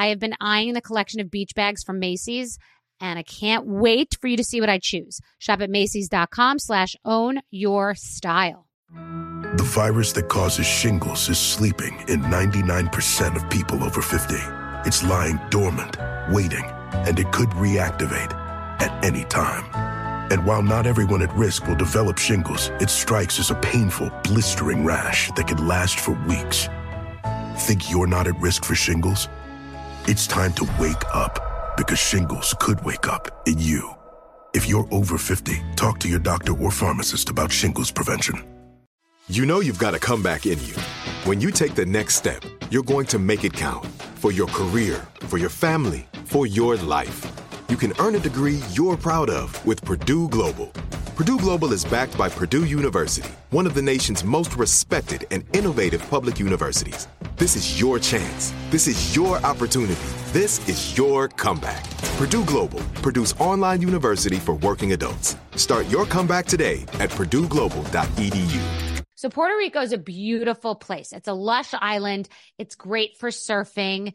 I have been eyeing the collection of beach bags from Macy's, and I can't wait for you to see what I choose. Shop at Macy's.com slash own your style. The virus that causes shingles is sleeping in 99% of people over 50. It's lying dormant, waiting, and it could reactivate at any time. And while not everyone at risk will develop shingles, it strikes as a painful, blistering rash that can last for weeks. Think you're not at risk for shingles? It's time to wake up because shingles could wake up in you. If you're over 50, talk to your doctor or pharmacist about shingles prevention. You know you've got a comeback in you. When you take the next step, you're going to make it count for your career, for your family, for your life. You can earn a degree you're proud of with Purdue Global. Purdue Global is backed by Purdue University, one of the nation's most respected and innovative public universities. This is your chance. This is your opportunity. This is your comeback. Purdue Global, Purdue's online university for working adults. Start your comeback today at purdueglobal.edu. So Puerto Rico is a beautiful place. It's a lush island. It's great for surfing.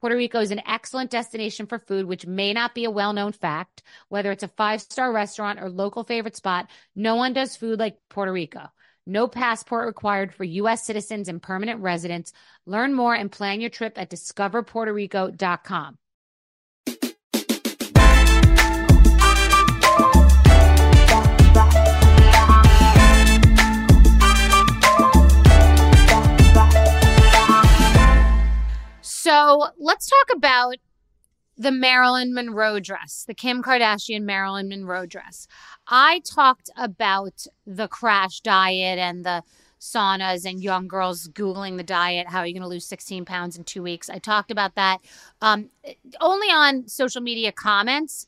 Puerto Rico is an excellent destination for food, which may not be a well known fact. Whether it's a five star restaurant or local favorite spot, no one does food like Puerto Rico. No passport required for U.S. citizens and permanent residents. Learn more and plan your trip at discoverpuertorico.com. So let's talk about the Marilyn Monroe dress, the Kim Kardashian Marilyn Monroe dress. I talked about the crash diet and the saunas and young girls Googling the diet. How are you going to lose 16 pounds in two weeks? I talked about that. Um, only on social media comments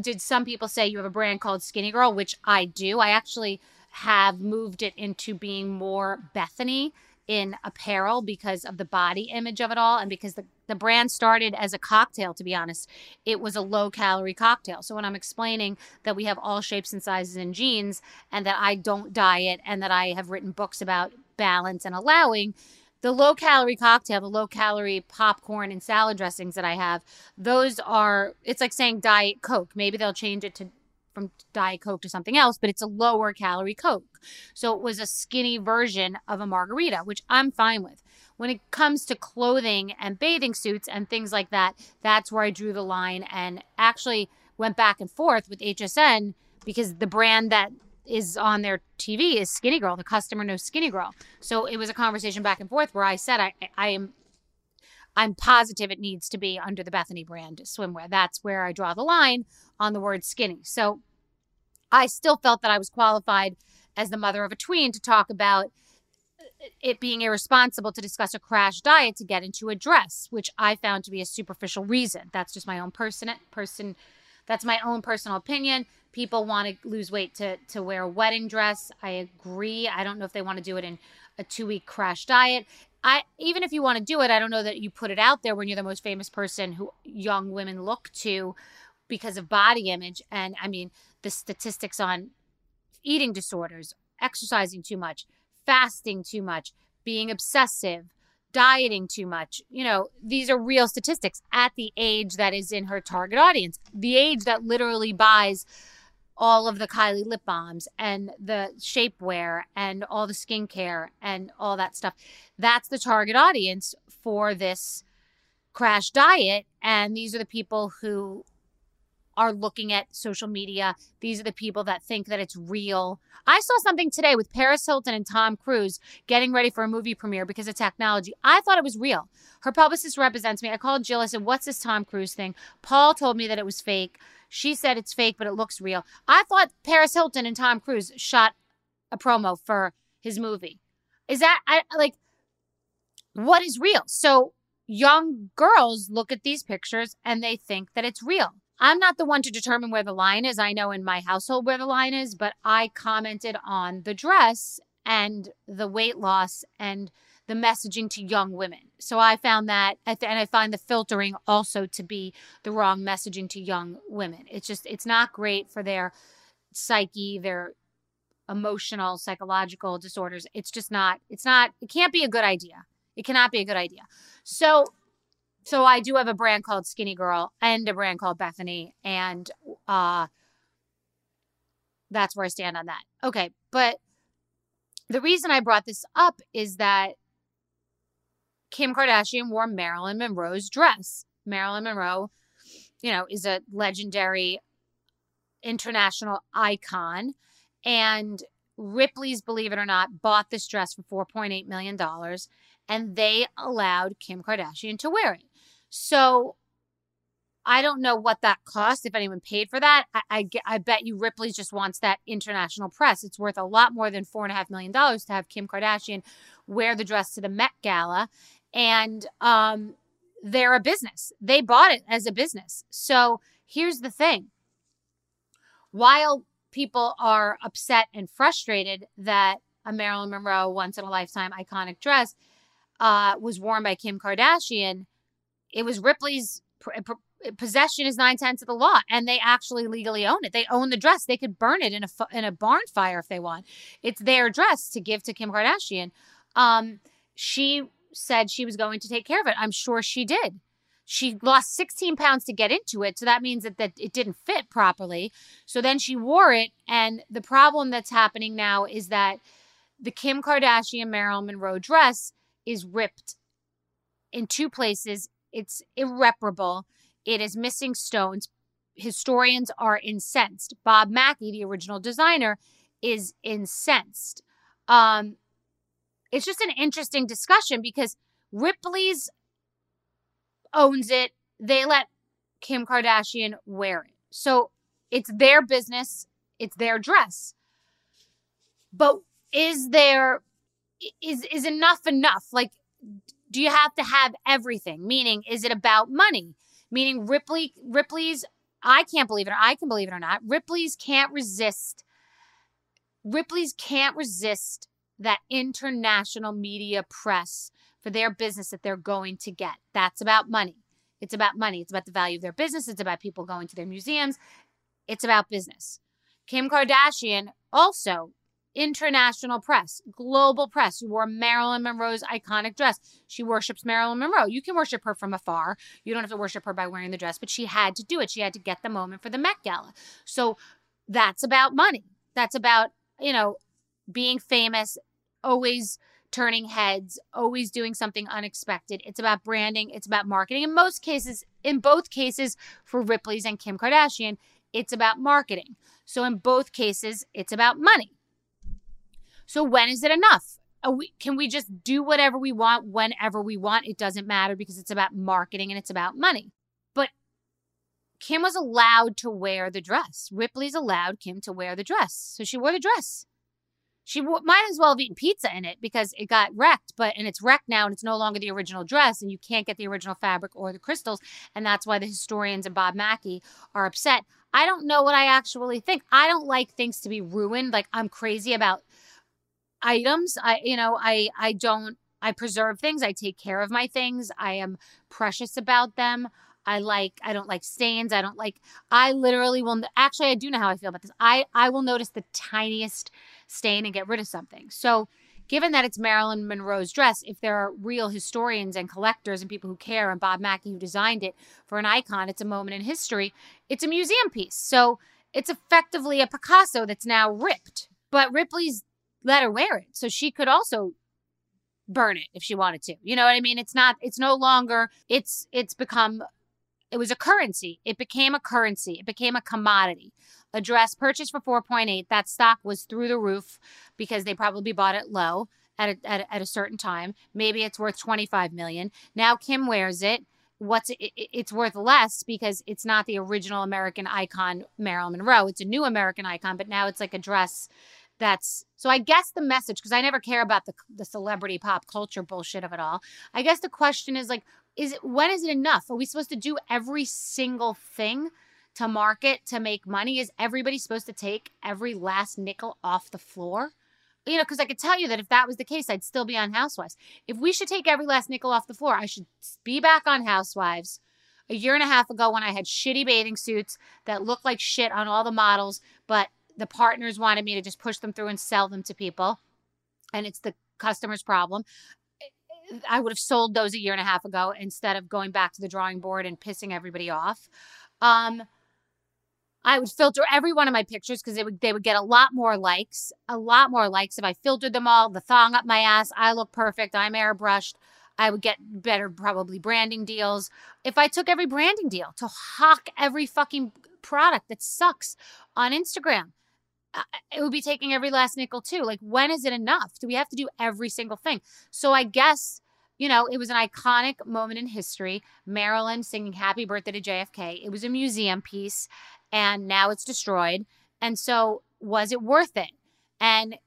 did some people say you have a brand called Skinny Girl, which I do. I actually have moved it into being more Bethenny in apparel because of the body image of it all and because the, the brand started as a cocktail to be honest. It was a low calorie cocktail. So when i'm explaining that we have all shapes and sizes in jeans and that i don't diet and that i have written books about balance and allowing the low calorie cocktail the low calorie popcorn and salad dressings that i have those are it's like saying diet coke. Maybe they'll change it to from Diet Coke to something else, but it's a lower calorie Coke. So it was a skinny version of a margarita, which I'm fine with. When it comes to clothing and bathing suits and things like that, that's where I drew the line and actually went back and forth with HSN because the brand that is on their TV is Skinny Girl. The customer knows Skinny Girl. So it was a conversation back and forth where I said I I am I'm positive it needs to be under the Bethenny brand swimwear. That's where I draw the line on the word skinny. So I still felt that I was qualified as the mother of a tween to talk about it being irresponsible to discuss a crash diet to get into a dress, which I found to be a superficial reason. That's just my own person person that's my own personal opinion. People want to lose weight to to wear a wedding dress. I agree. I don't know if they want to do it in a 2-week crash diet. I even if you want to do it, I don't know that you put it out there when you're the most famous person who young women look to because of body image. And I mean, the statistics on eating disorders, exercising too much, fasting too much, being obsessive, dieting too much. You know, these are real statistics at the age that is in her target audience, the age that literally buys all of the Kylie lip balms and the shapewear and all the skincare and all that stuff. That's the target audience for this crash diet. And these are the people who are looking at social media. These are the people that think that it's real. I saw something today with Paris Hilton and Tom Cruise getting ready for a movie premiere because of technology. I thought it was real. Her publicist represents me. I called Jill. I said, What's this Tom Cruise thing? Paul told me that it was fake. She said it's fake, but it looks real. I thought Paris Hilton and Tom Cruise shot a promo for his movie. Is that I like what is real? So young girls look at these pictures and they think that it's real. I'm not the one to determine where the line is. I know in my household where the line is, but I commented on the dress and the weight loss and the messaging to young women. So I found that, and I find the filtering also to be the wrong messaging to young women. It's just, it's not great for their psyche, their emotional, psychological disorders. It's just not, it's not, it can't be a good idea. It cannot be a good idea. So so I do have a brand called Skinny Girl and a brand called Bethenny, and uh, that's where I stand on that. Okay, but the reason I brought this up is that Kim Kardashian wore Marilyn Monroe's dress. Marilyn Monroe, you know, is a legendary international icon, and Ripley's, believe it or not, bought this dress for $4.8 million and they allowed Kim Kardashian to wear it. So I don't know what that cost, if anyone paid for that. I, I, I, bet you Ripley's just wants that international press. It's worth a lot more than $4.5 million to have Kim Kardashian wear the dress to the Met Gala. And um, they're a business, they bought it as a business. So here's the thing while people are upset and frustrated that a Marilyn Monroe once in a lifetime iconic dress uh, was worn by Kim Kardashian, it was Ripley's possession is nine tenths of the law, and they actually legally own it. They own the dress. They could burn it in a in a barn fire if they want. It's their dress to give to Kim Kardashian. Um, she said she was going to take care of it. I'm sure she did. She lost 16 pounds to get into it, so that means that, that it didn't fit properly. So then she wore it, and the problem that's happening now is that the Kim Kardashian Marilyn Monroe dress is ripped in two places it's irreparable. It is missing stones. Historians are incensed. Bob Mackie, the original designer, is incensed. Um, it's just an interesting discussion because Ripley's owns it. They let Kim Kardashian wear it. So it's their business, it's their dress. But is there is is enough enough? Like do you have to have everything? Meaning, is it about money? Meaning, Ripley, Ripley's, I can't believe it, or I can believe it or not. Ripley's can't resist. Ripley's can't resist that international media press for their business that they're going to get. That's about money. It's about money. It's about the value of their business. It's about people going to their museums. It's about business. Kim Kardashian also international press, global press. She wore Marilyn Monroe's iconic dress. She worships Marilyn Monroe. You can worship her from afar. You don't have to worship her by wearing the dress, but she had to do it. She had to get the moment for the Met Gala. So that's about money. That's about, you know, being famous, always turning heads, always doing something unexpected. It's about branding, it's about marketing. In most cases, in both cases for Ripley's and Kim Kardashian, it's about marketing. So in both cases, it's about money. So when is it enough? We, can we just do whatever we want whenever we want? It doesn't matter because it's about marketing and it's about money. But Kim was allowed to wear the dress. Ripley's allowed Kim to wear the dress. So she wore the dress. She w- might as well have eaten pizza in it because it got wrecked, but and it's wrecked now and it's no longer the original dress and you can't get the original fabric or the crystals and that's why the historians and Bob Mackie are upset. I don't know what I actually think. I don't like things to be ruined. Like I'm crazy about items. I, you know, I, I don't, I preserve things. I take care of my things. I am precious about them. I like, I don't like stains. I don't like, I literally will, actually, I do know how I feel about this. I, I will notice the tiniest stain and get rid of something. So, given that it's Marilyn Monroe's dress, if there are real historians and collectors and people who care, and Bob Mackie who designed it for an icon, it's a moment in history, it's a museum piece. So, it's effectively a Picasso that's now ripped. But Ripley's let her wear it. So she could also burn it if she wanted to. You know what I mean? It's not it's no longer it's it's become it was a currency. It became a currency. It became a commodity. A dress purchased for 4.8, that stock was through the roof because they probably bought it low at a, at a, at a certain time. Maybe it's worth 25 million. Now Kim wears it. What's it, it's worth less because it's not the original American icon Marilyn Monroe. It's a new American icon, but now it's like a dress that's so I guess the message because I never care about the the celebrity pop culture bullshit of it all. I guess the question is like is it when is it enough? Are we supposed to do every single thing to market to make money? Is everybody supposed to take every last nickel off the floor? You know, because I could tell you that if that was the case, I'd still be on Housewives. If we should take every last nickel off the floor, I should be back on Housewives a year and a half ago when I had shitty bathing suits that looked like shit on all the models, but the partners wanted me to just push them through and sell them to people. And it's the customer's problem. I would have sold those a year and a half ago instead of going back to the drawing board and pissing everybody off. Um, I would filter every one of my pictures because they would they would get a lot more likes, a lot more likes if I filtered them all. The thong up my ass, I look perfect. I'm airbrushed. I would get better probably branding deals if I took every branding deal to hawk every fucking product that sucks on Instagram. It would be taking every last nickel too. Like, when is it enough? Do we have to do every single thing? So I guess you know, it was an iconic moment in history. Marilyn singing Happy Birthday to JFK. It was a museum piece and now it's destroyed. And so, was it worth it? And,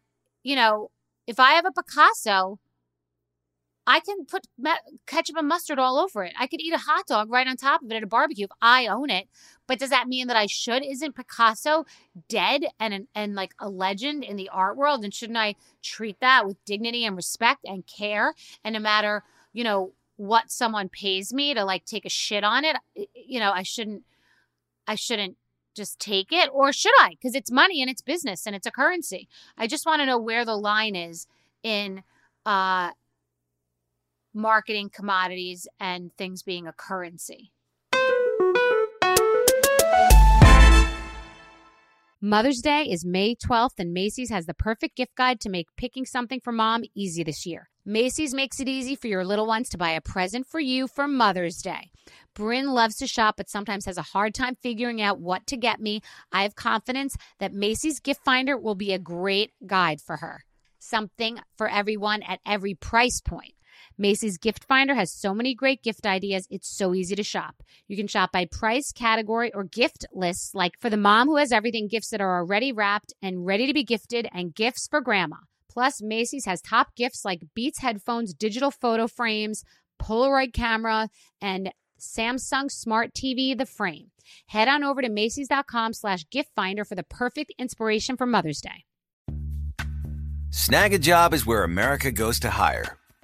you know, if I have a Picasso, I can put ketchup and mustard all over it. I could eat a hot dog right on top of it at a barbecue if I own it. But does that mean that I should? Isn't Picasso dead and and like a legend in the art world? And shouldn't I treat that with dignity and respect and care? And no matter you know what someone pays me to like take a shit on it, you know, I shouldn't. I shouldn't just take it or should I? Because it's money and it's business and it's a currency. I just want to know where the line is in uh, marketing commodities and things being a currency. Mother's Day is May 12th, and Macy's has the perfect gift guide to make picking something for mom easy this year. Macy's makes it easy for your little ones to buy a present for you for Mother's Day. Bryn loves to shop, but sometimes has a hard time figuring out what to get me. I have confidence that Macy's Gift Finder will be a great guide for her. Something for everyone at every price point. Macy's Gift Finder has so many great gift ideas, it's so easy to shop. You can shop by price, category, or gift lists, like for the mom who has everything, gifts that are already wrapped and ready to be gifted, and gifts for grandma. Plus, Macy's has top gifts like Beats headphones, digital photo frames, Polaroid camera, and Samsung Smart TV, the frame. Head on over to Macy's.com slash gift finder for the perfect inspiration for Mother's Day. Snagajob is where America goes to hire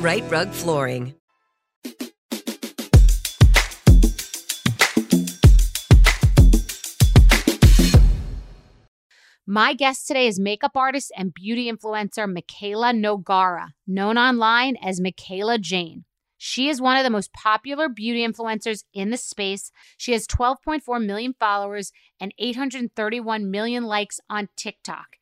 Rite Rug Flooring. My guest today is makeup artist and beauty influencer Mikayla Nogueira, known online as Michaela Jane. She is one of the most popular beauty influencers in the space. She has 12.4 million followers and 831 million likes on TikTok.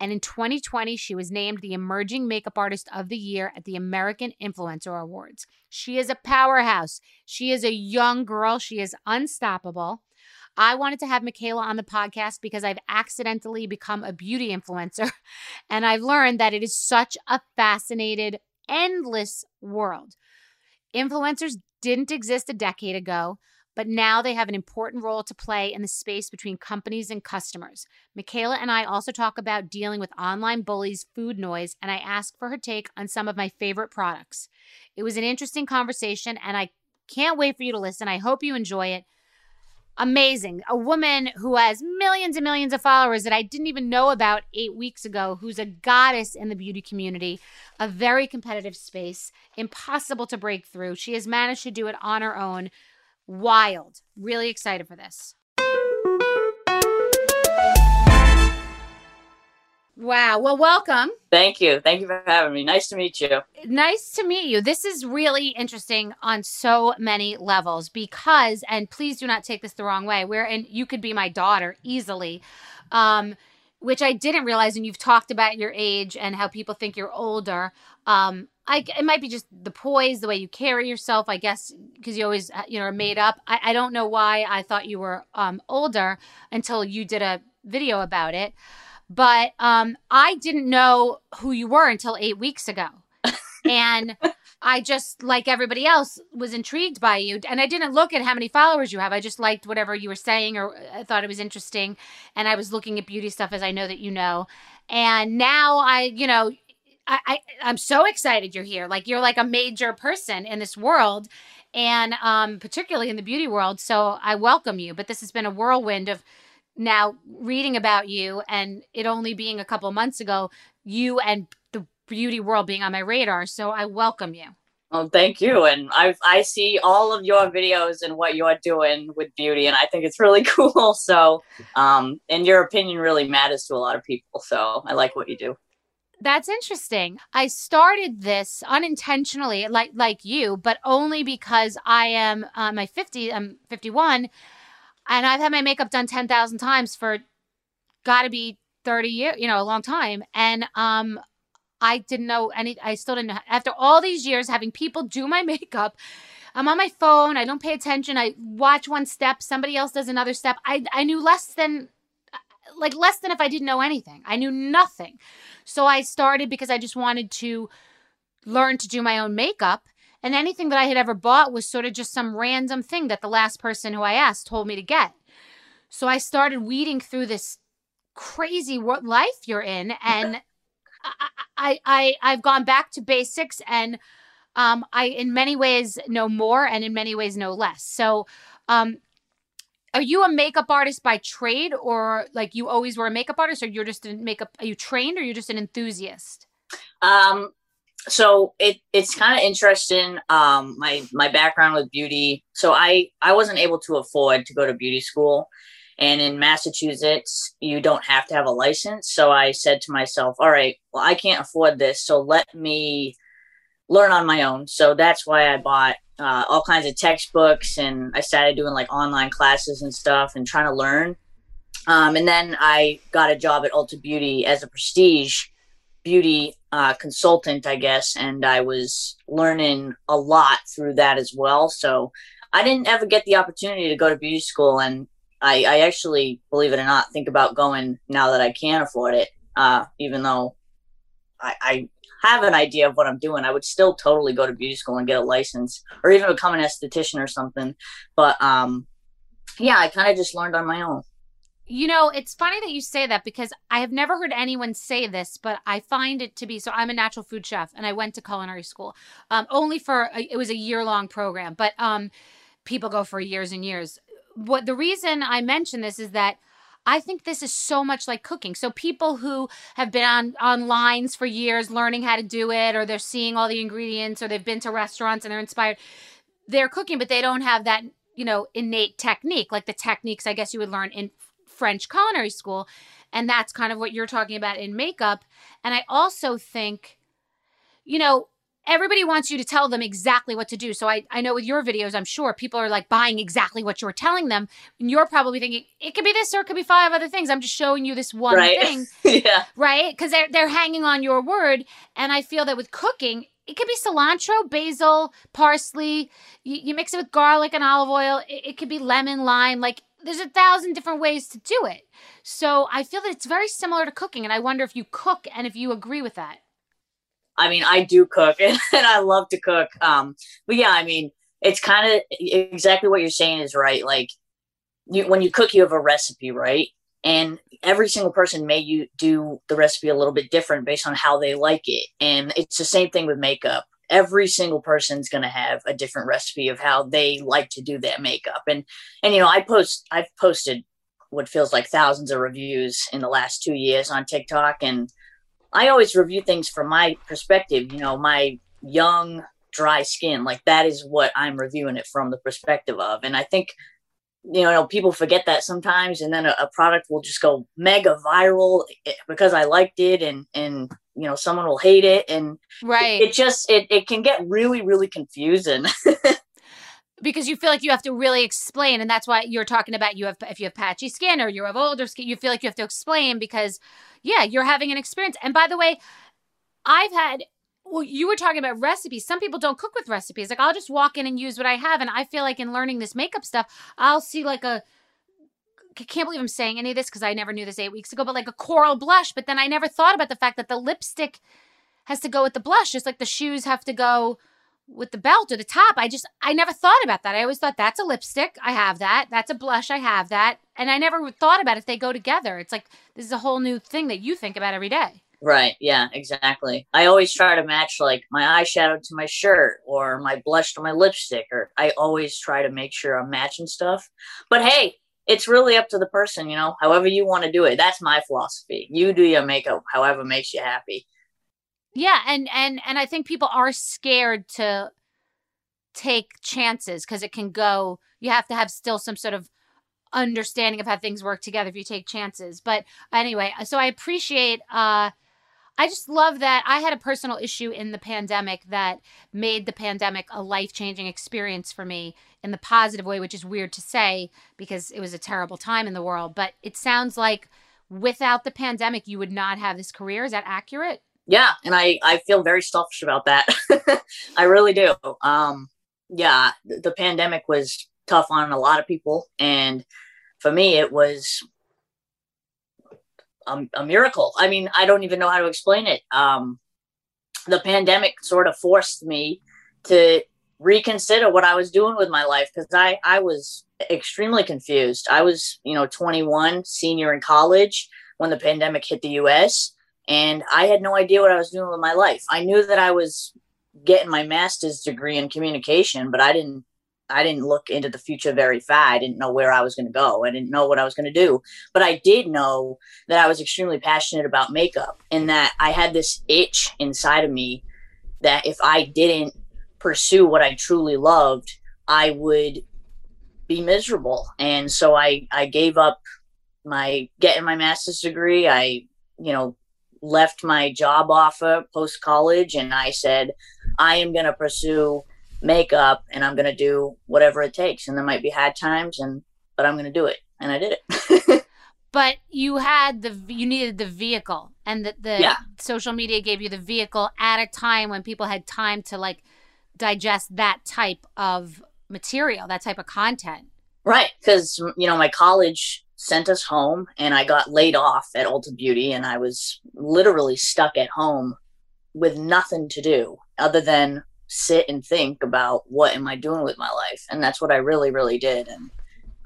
And in 2020, she was named the Emerging Makeup Artist of the Year at the American Influencer Awards. She is a powerhouse. She is a young girl. She is unstoppable. I wanted to have Mikayla on the podcast because I've accidentally become a beauty influencer. And I've learned that it is such a fascinated, endless world. Influencers didn't exist a decade ago, but now they have an important role to play in the space between companies and customers. Mikayla and I also talk about dealing with online bullies, food noise, and I ask for her take on some of my favorite products. It was an interesting conversation, and I can't wait for you to listen. I hope you enjoy it amazing. A woman who has millions and millions of followers that I didn't even know about eight weeks ago, who's a goddess in the beauty community, a very competitive space, impossible to break through. She has managed to do it on her own. Wild. Really excited for this. Wow. Well, welcome. Thank you. Thank you for having me. Nice to meet you. Nice to meet you. This is really interesting on so many levels because, and please do not take this the wrong way, where and you could be my daughter easily. Um, which I didn't realize when you've talked about your age and how people think you're older. Um, I, it might be just the poise, the way you carry yourself, I guess, because you always, uh, you know, are made up. I, I don't know why I thought you were um, older until you did a video about it. But um, I didn't know who you were until eight weeks ago. and I just, like everybody else, was intrigued by you. And I didn't look at how many followers you have. I just liked whatever you were saying or I thought it was interesting. And I was looking at beauty stuff as I know that you know. And now I, you know, I, I I'm so excited you're here. Like you're like a major person in this world and um particularly in the beauty world. So I welcome you. But this has been a whirlwind of now reading about you and it only being a couple months ago, you and the beauty world being on my radar. So I welcome you. Well, thank you. And I I see all of your videos and what you're doing with beauty, and I think it's really cool. So, um, and your opinion really matters to a lot of people. So I like what you do. That's interesting. I started this unintentionally, like like you, but only because I am uh, my 50. I'm 51 and I've had my makeup done 10,000 times for got to be 30 years, you know, a long time. And um I didn't know any I still didn't know after all these years having people do my makeup. I'm on my phone, I don't pay attention. I watch one step, somebody else does another step. I I knew less than like less than if I didn't know anything. I knew nothing. So I started because I just wanted to learn to do my own makeup and anything that I had ever bought was sort of just some random thing that the last person who I asked told me to get. So I started weeding through this crazy life you're in, and I, I, I, have gone back to basics, and um, I, in many ways, know more, and in many ways, know less. So, um, are you a makeup artist by trade, or like you always were a makeup artist, or you're just a makeup? Are you trained, or you're just an enthusiast? Um, so it it's kind of interesting um my my background with beauty so i i wasn't able to afford to go to beauty school and in massachusetts you don't have to have a license so i said to myself all right well i can't afford this so let me learn on my own so that's why i bought uh, all kinds of textbooks and i started doing like online classes and stuff and trying to learn um, and then i got a job at ulta beauty as a prestige beauty uh, consultant, I guess, and I was learning a lot through that as well. So I didn't ever get the opportunity to go to beauty school, and I, I actually, believe it or not, think about going now that I can afford it. Uh, even though I, I have an idea of what I'm doing, I would still totally go to beauty school and get a license or even become an esthetician or something. But um, yeah, I kind of just learned on my own. You know, it's funny that you say that because I have never heard anyone say this, but I find it to be so. I'm a natural food chef and I went to culinary school um, only for a, it was a year long program, but um, people go for years and years. What the reason I mention this is that I think this is so much like cooking. So people who have been on on lines for years learning how to do it or they're seeing all the ingredients or they've been to restaurants and they're inspired they're cooking but they don't have that, you know, innate technique like the techniques I guess you would learn in French culinary school and that's kind of what you're talking about in makeup. And I also think you know, everybody wants you to tell them exactly what to do. So I, I know with your videos, I'm sure people are like buying exactly what you're telling them. And you're probably thinking, it could be this or it could be five other things. I'm just showing you this one right. thing. yeah. Right? Because they're, they're hanging on your word. And I feel that with cooking, it could be cilantro, basil, parsley. You, you mix it with garlic and olive oil. It, it could be lemon, lime. Like there's a thousand different ways to do it. So I feel that it's very similar to cooking. And I wonder if you cook and if you agree with that. I mean, I do cook and, and I love to cook. Um, but yeah, I mean, it's kind of exactly what you're saying is right. Like you, when you cook, you have a recipe, right? And every single person may you do the recipe a little bit different based on how they like it. And it's the same thing with makeup. Every single person's going to have a different recipe of how they like to do that makeup. And, and, you know, I post, I've posted what feels like thousands of reviews in the last two years on TikTok. And, I always review things from my perspective, you know, my young, dry skin. Like that is what I'm reviewing it from the perspective of. And I think, you know, people forget that sometimes, and then a, a product will just go mega viral eh, because I liked it, and and you know, someone will hate it, and right. It, it just it it can get really really confusing. because you feel like you have to really explain and that's why you're talking about you have if you have patchy skin or you have older skin you feel like you have to explain because yeah you're having an experience. And by the way i've had well you were talking about recipes. Some people don't cook with recipes. Like i'll just walk in and use what i have. And i feel like in learning this makeup stuff i'll see like a I can't believe I'm saying any of this because I never knew this eight weeks ago, but like a coral blush. But then I never thought about the fact that the lipstick has to go with the blush, just like the shoes have to go with the belt or the top. I just I never thought about that. I always thought that's a lipstick. I have that. That's a blush. I have that. And I never thought about if they go together. It's like this is a whole new thing that you think about every day. Right. Yeah, exactly. I always try to match like my eyeshadow to my shirt or my blush to my lipstick or I always try to make sure I'm matching stuff. But hey, it's really up to the person, you know, however you want to do it. That's my philosophy. You do your makeup however makes you happy. Yeah, and and and I think people are scared to take chances because it can go. You have to have still some sort of understanding of how things work together if you take chances. But anyway, so I appreciate. uh I just love that I had a personal issue in the pandemic that made the pandemic a life changing experience for me in the positive way, which is weird to say because it was a terrible time in the world. But it sounds like without the pandemic, you would not have this career. Is that accurate? Yeah and i i feel very selfish about that. I really do. Um yeah the, pandemic was tough on a lot of people and for me it was a, a, miracle. I mean i don't even know how to explain it. Um the pandemic sort of forced me to reconsider what i was doing with my life because i i was extremely confused. I was you know 21 senior in college when the pandemic hit the us and I had no idea what I was doing with my life. I knew that I was getting my master's degree in communication, but I didn't I didn't look into the future very far. I didn't know where I was going to go. I didn't know what I was going to do. But I did know that I was extremely passionate about makeup and that I had this itch inside of me that if I didn't pursue what I truly loved, I would be miserable. And so I I gave up my getting my master's degree. I, you know, left my job offer post college and I said, I am going to pursue makeup and I'm going to do whatever it takes. And there might be hard times and, but I'm going to do it. And I did it. but you had the, you needed the vehicle and the, the yeah. social media gave you the vehicle at a time when people had time to like digest that type of material, that type of content. Right. Cause, you know, my college sent us home and I got laid off at Ulta Beauty and I was literally stuck at home with nothing to do other than sit and think about what am I doing with my life, and that's what I really, really did. And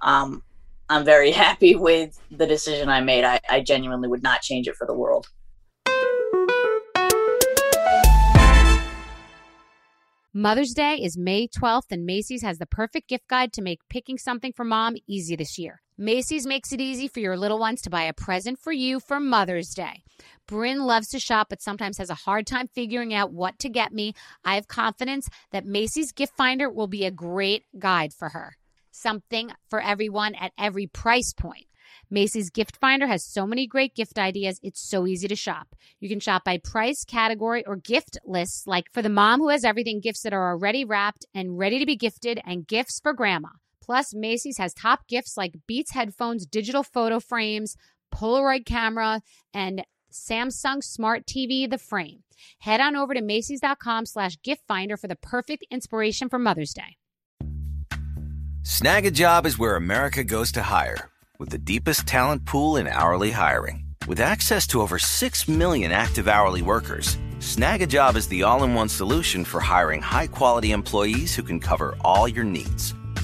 um, I'm very happy with the decision I made. I, I genuinely would not change it for the world. Mother's Day is May 12th, and Macy's has the perfect gift guide to make picking something for mom easy this year. Macy's makes it easy for your little ones to buy a present for you for Mother's Day. Bryn loves to shop, but sometimes has a hard time figuring out what to get me. I have confidence that Macy's Gift Finder will be a great guide for her. Something for everyone at every price point. Macy's Gift Finder has so many great gift ideas, it's so easy to shop. You can shop by price, category, or gift lists, like for the mom who has everything, gifts that are already wrapped and ready to be gifted, and gifts for grandma. Plus, Macy's has top gifts like Beats headphones, digital photo frames, Polaroid camera, and Samsung Smart TV, the frame. Head on over to Macy's.com slash gift finder for the perfect inspiration for Mother's Day. Snagajob is where America goes to hire with the deepest talent pool in hourly hiring. With access to over 6 million active hourly workers, Snagajob is the all in one solution for hiring high quality employees who can cover all your needs.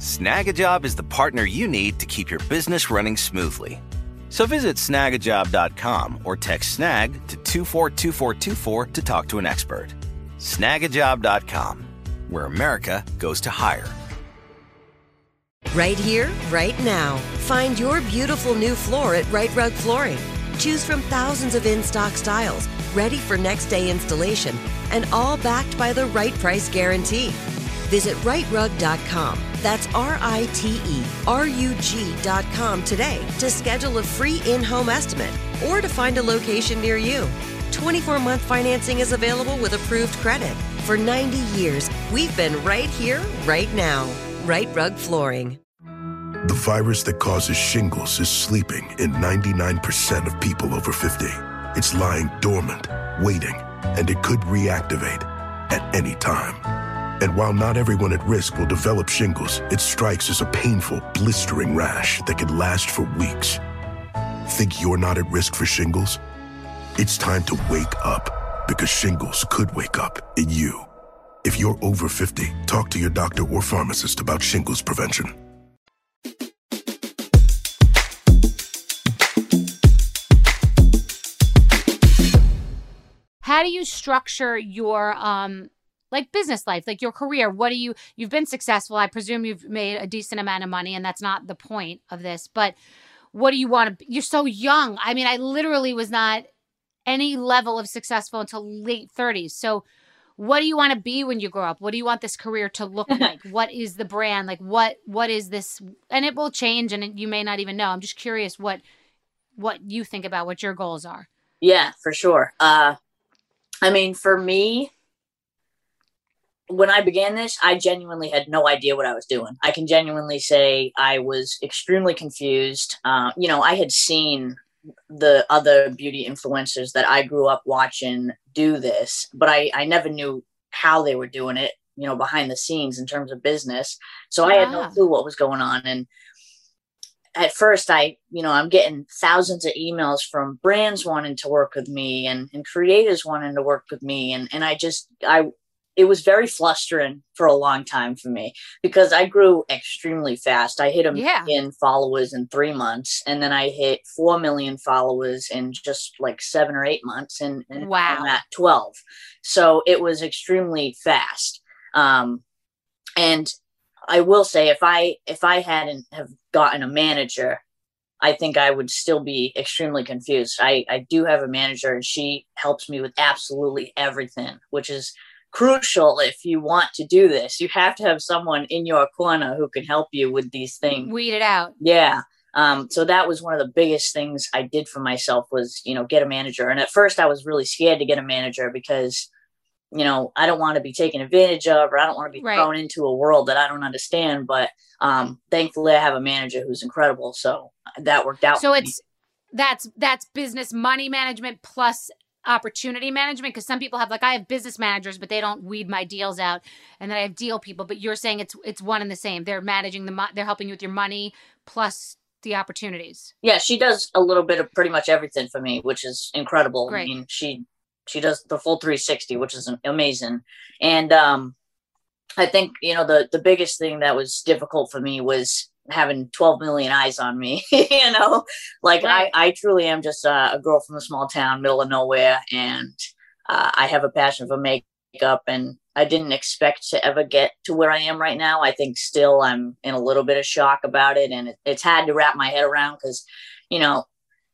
Snagajob is the partner you need to keep your business running smoothly. So visit snagajob.com or text snag to 242424 to talk to an expert. Snagajob.com, where America goes to hire. Right here, right now. Find your beautiful new floor at Rite Rug Flooring. Choose from thousands of in stock styles, ready for next day installation, and all backed by the right price guarantee. Visit rightrug.com. That's R I T E R U G.com today to schedule a free in home estimate or to find a location near you. 24 month financing is available with approved credit. For 90 years, we've been right here, right now. Rite Rug Flooring. The virus that causes shingles is sleeping in 99% of people over 50. It's lying dormant, waiting, and it could reactivate at any time. And while not everyone at risk will develop shingles, it strikes as a painful, blistering rash that can last for weeks. Think you're not at risk for shingles? It's time to wake up because shingles could wake up in you. If you're over 50, talk to your doctor or pharmacist about shingles prevention. How do you structure your um like business life, like your career? What do you you've been successful. I presume you've made a decent amount of money and that's not the point of this, but what do you want to you're so young. I mean, I literally was not any level of successful until late 30s. So what do you want to be when you grow up? What do you want this career to look like? what is the brand? Like what what is this and it will change and you may not even know. I'm just curious what what you think about what your goals are. Yeah, for sure. Uh I mean, for me, when I began this, I genuinely had no idea what I was doing. I can genuinely say I was extremely confused. Uh, you know, I had seen the other beauty influencers that I grew up watching do this, but I, I never knew how they were doing it, you know, behind the scenes in terms of business. So yeah. I had no clue what was going on. And at first I, you know, I'm getting thousands of emails from brands wanting to work with me and, and creators wanting to work with me. And, and I just, I, it was very flustering for a long time for me because I grew extremely fast. I hit a yeah. million followers in three months, and then I hit four million followers in just like seven or eight months, and, and wow, I'm at twelve. So it was extremely fast. Um, and I will say, if I if I hadn't have gotten a manager, I think I would still be extremely confused. I, I do have a manager and she helps me with absolutely everything, which is crucial if you want to do this. You have to have someone in your corner who can help you with these things. Weed it out. Yeah. Um, so that was one of the biggest things I did for myself was, you know, get a manager. And at first I was really scared to get a manager because you know, I don't want to be taken advantage of, or I don't want to be Right. thrown into a world that I don't understand. But um, thankfully, I have a manager who's incredible, so that worked out. So for me. it's that's that's business money management plus opportunity management because some people have like I have business managers but they don't weed my deals out and then I have deal people but you're saying it's it's one and the same they're managing the mo- they're helping you with your money plus the opportunities yeah, she does a little bit of pretty much everything for me, which is incredible. Great. I mean, she she does the full 360, which is amazing. And um, I think you know the the biggest thing that was difficult for me was having 12 million eyes on me. you know, like Right. I I truly am just uh, a girl from a small town, middle of nowhere, and uh, I have a passion for makeup and. I didn't expect to ever get to where I am right now. I think still I'm in a little bit of shock about it, and it, it's had to wrap my head around because, you know,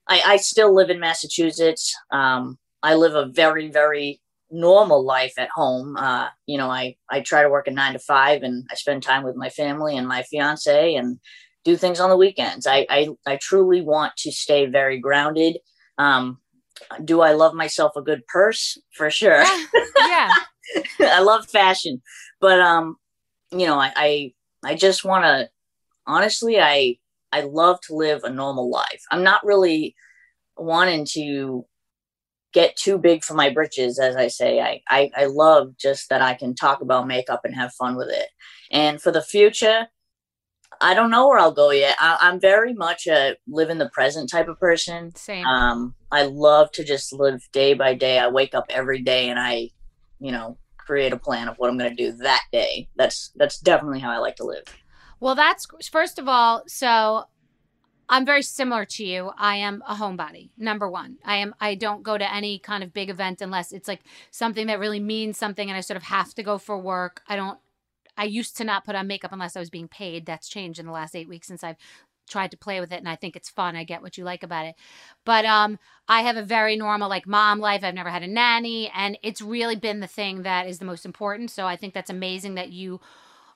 I, I still live in Massachusetts. Um, I live a very, very normal life at home. Uh, you know, I, I try to work a nine to five and I spend time with my family and my fiance and do things on the weekends. I, I, I truly want to stay very grounded. Um, do I love myself a good purse? For sure. yeah I love fashion, but um, you know, I I, I just want to honestly, I I love to live a normal life. I'm not really wanting to get too big for my britches, as I say. I I, I love just that I can talk about makeup and have fun with it. And for the future, I don't know where I'll go yet. I, I'm very much a live in the present type of person. same Um, I love to just live day by day. I wake up every day and I, you know, create a plan of what I'm going to do that day. That's that's definitely how I like to live. Well, that's first of all. So I'm very similar to you. I am a homebody. Number one, I am. I don't go to any kind of big event unless it's like something that really means something, and I sort of have to go for work. I don't. I used to not put on makeup unless I was being paid. That's changed in the last eight weeks since I've tried to play with it and I think it's fun. I get what you like about it. But um I have a very normal like mom life. I've never had a nanny and it's really been the thing that is the most important. So I think that's amazing that you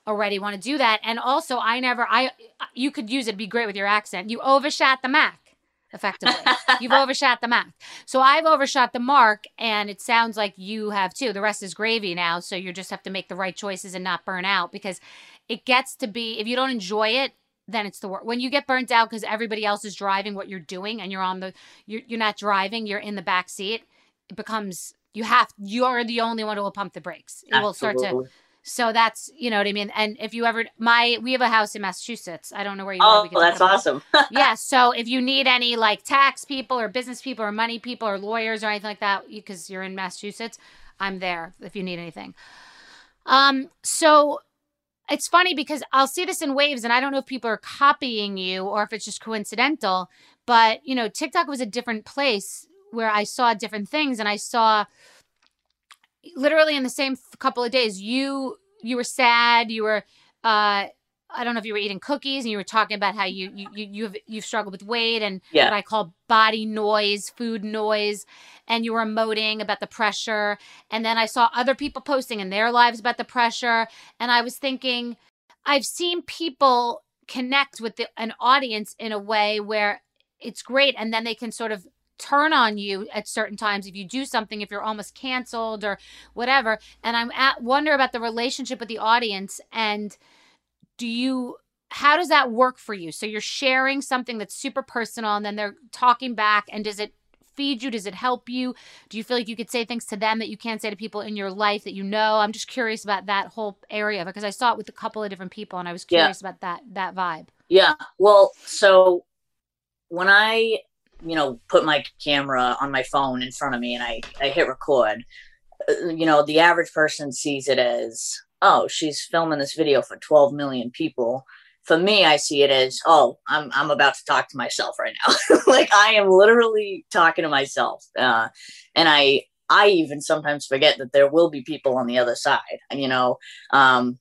already want to do that. And also I never I you could use it be great with your accent. You overshot the Mac effectively. You've overshot the Mac. So I've overshot the mark and it sounds like you have too. The rest is gravy now, so you just have to make the right choices and not burn out because it gets to be if you don't enjoy it then it's the worst. When you get burnt out because everybody else is driving what you're doing and you're on the you're you're not driving, you're in the back seat, it becomes you have you're the only one who will pump the brakes. It will start to Absolutely. So that's you know what I mean. And if you ever my we have a house in Massachusetts. I don't know where you are. Oh, that's awesome. yeah. So if you need any like tax people or business people or money people or lawyers or anything like that, because you're in Massachusetts, I'm there if you need anything. Um. So it's funny because I'll see this in waves, and I don't know if people are copying you or if it's just coincidental. But you know, TikTok was a different place where I saw different things, and I saw literally in the same couple of days, you you were sad, you were. uh I don't know if you were eating cookies and you were talking about how you you you you've you've struggled with weight and Yeah. what I call body noise, food noise, and you were emoting about the pressure. And then I saw other people posting in their lives about the pressure, and I was thinking, I've seen people connect with the, an audience in a way where it's great, and then they can sort of turn on you at certain times if you do something if you're almost canceled or whatever. And i'm at wonder about the relationship with the audience and do you how does that work for you? So you're sharing something that's super personal and then they're talking back and does it feed you? Does it help you? Do you feel like you could say things to them that you can't say to people in your life that you know? I'm just curious about that whole area because i saw it with a couple of different people and i was Yeah. curious about that that vibe. Yeah. Well, so when I, you know, put my camera on my phone in front of me and I, I hit record, uh, you know, the average person sees it as, oh, she's filming this video for 12 million people. For me, I see it as, oh, I'm, I'm about to talk to myself right now. like I am literally talking to myself. Uh, and I, I even sometimes forget that there will be people on the other side, you know, um,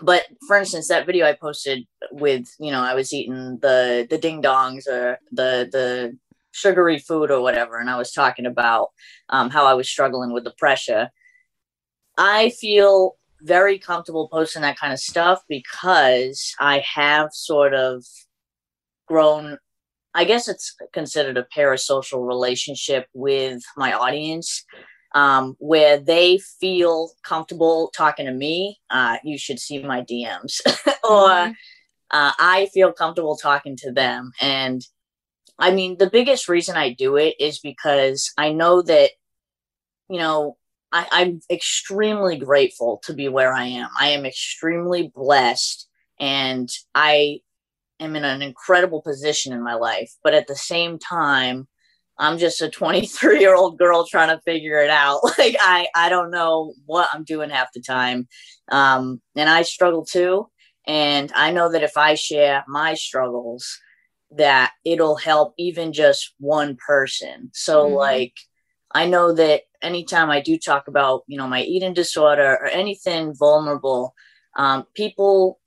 but for instance that video i posted with you know i was eating the the ding dongs or the the sugary food or whatever and i was talking about um, how i was struggling with the pressure i feel very comfortable posting that kind of stuff because i have sort of grown i guess it's considered a parasocial relationship with my audience um, where they feel comfortable talking to me, uh, you should see my DMs. or mm-hmm. uh, I feel comfortable talking to them. And I mean, the biggest reason I do it is because I know that, you know, I, I'm extremely grateful to be where I am. I am extremely blessed and I am in an incredible position in my life. But at the same time, I'm just a 23 year old girl trying to figure it out. Like I, I don't know what I'm doing half the time. Um, and I struggle too. And I know that if I share my struggles, that it'll help even just one person. So mm-hmm. like, I know that anytime I do talk about, you know, my eating disorder or anything vulnerable, um, people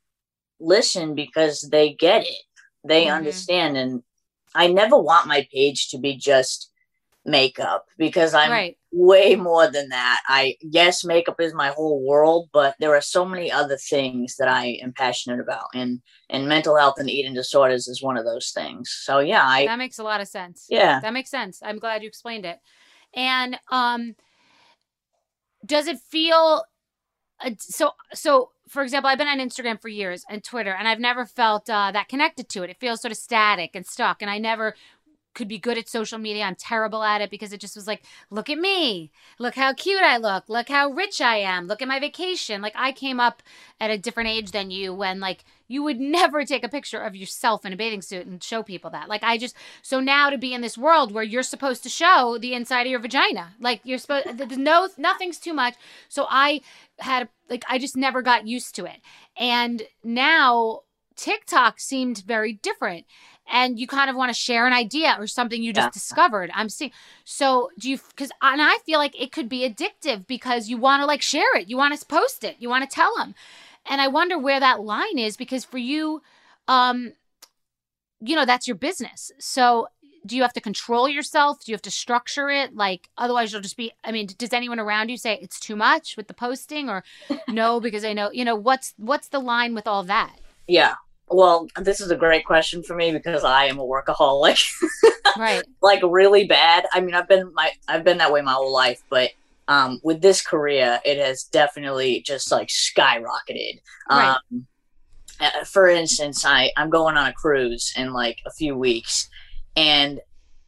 listen because they get it. They mm-hmm. understand. And I never want my page to be just makeup because I'm right. way more than that. I yes, makeup is my whole world, but there are so many other things that I am passionate about, and and mental health and eating disorders is one of those things. So yeah, I that makes a lot of sense. Yeah, that makes sense. I'm glad you explained it. And um, does it feel uh, so? So for example, I've been on Instagram for years and Twitter, and I've never felt uh, that connected to it. It feels sort of static and stuck, and I never could be good at social media. I'm terrible at it because it just was like, look at me. Look how cute I look. Look how rich I am. Look at my vacation. Like I came up at a different age than you when like you would never take a picture of yourself in a bathing suit and show people that. Like I just so now to be in this world where you're supposed to show the inside of your vagina. Like you're supposed no nothing's too much. So I had like I just never got used to it. And now TikTok seemed very different and you kind of want to share an idea or something you just yeah. discovered. I'm seeing. So do you? Because and I feel like it could be addictive because you want to like share it, you want to post it, you want to tell them, and I wonder where that line is because for you, um, you know that's your business. So do you have to control yourself? Do you have to structure it? Like otherwise you'll just be I mean, does anyone around you say it's too much with the posting or no because I know, you know, what's what's the line with all that? Yeah. Well, this is a great question for me because I am a workaholic. right. Like really bad. I mean, I've been my I've been that way my whole life, but um, with this career, it has definitely just like skyrocketed. Right. Um, uh, for instance, I I'm going on a cruise in like a few weeks, and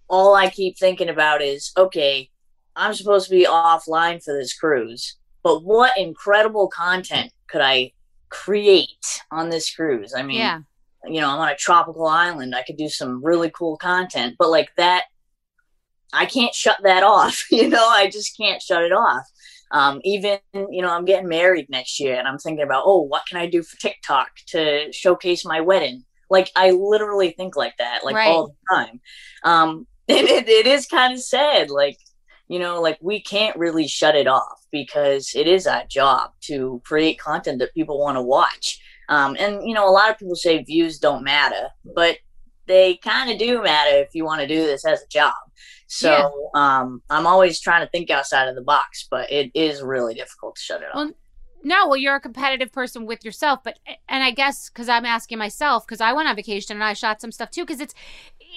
all I keep thinking about is, okay, I'm supposed to be offline for this cruise, but what incredible content could I create on this cruise. I mean, yeah. you know, I'm on a tropical island. I could do some really cool content, but like that, I can't shut that off. You know, I just can't shut it off. Um, even, you know, I'm getting married next year and I'm thinking about, oh, what can I do for TikTok to showcase my wedding? Like, I literally think like that, like right. all the time. Um, and it, it is kind of sad. Like, you know, like we can't really shut it off because it is our job to create content that people want to watch. Um, and you know, a lot of people say views don't matter, but they kind of do matter if you want to do this as a job. So yeah. um, I'm always trying to think outside of the box, but it is really difficult to shut it well, off. No, well, you're a competitive person with yourself, but and I guess because I'm asking myself because I went on vacation and I shot some stuff too because it's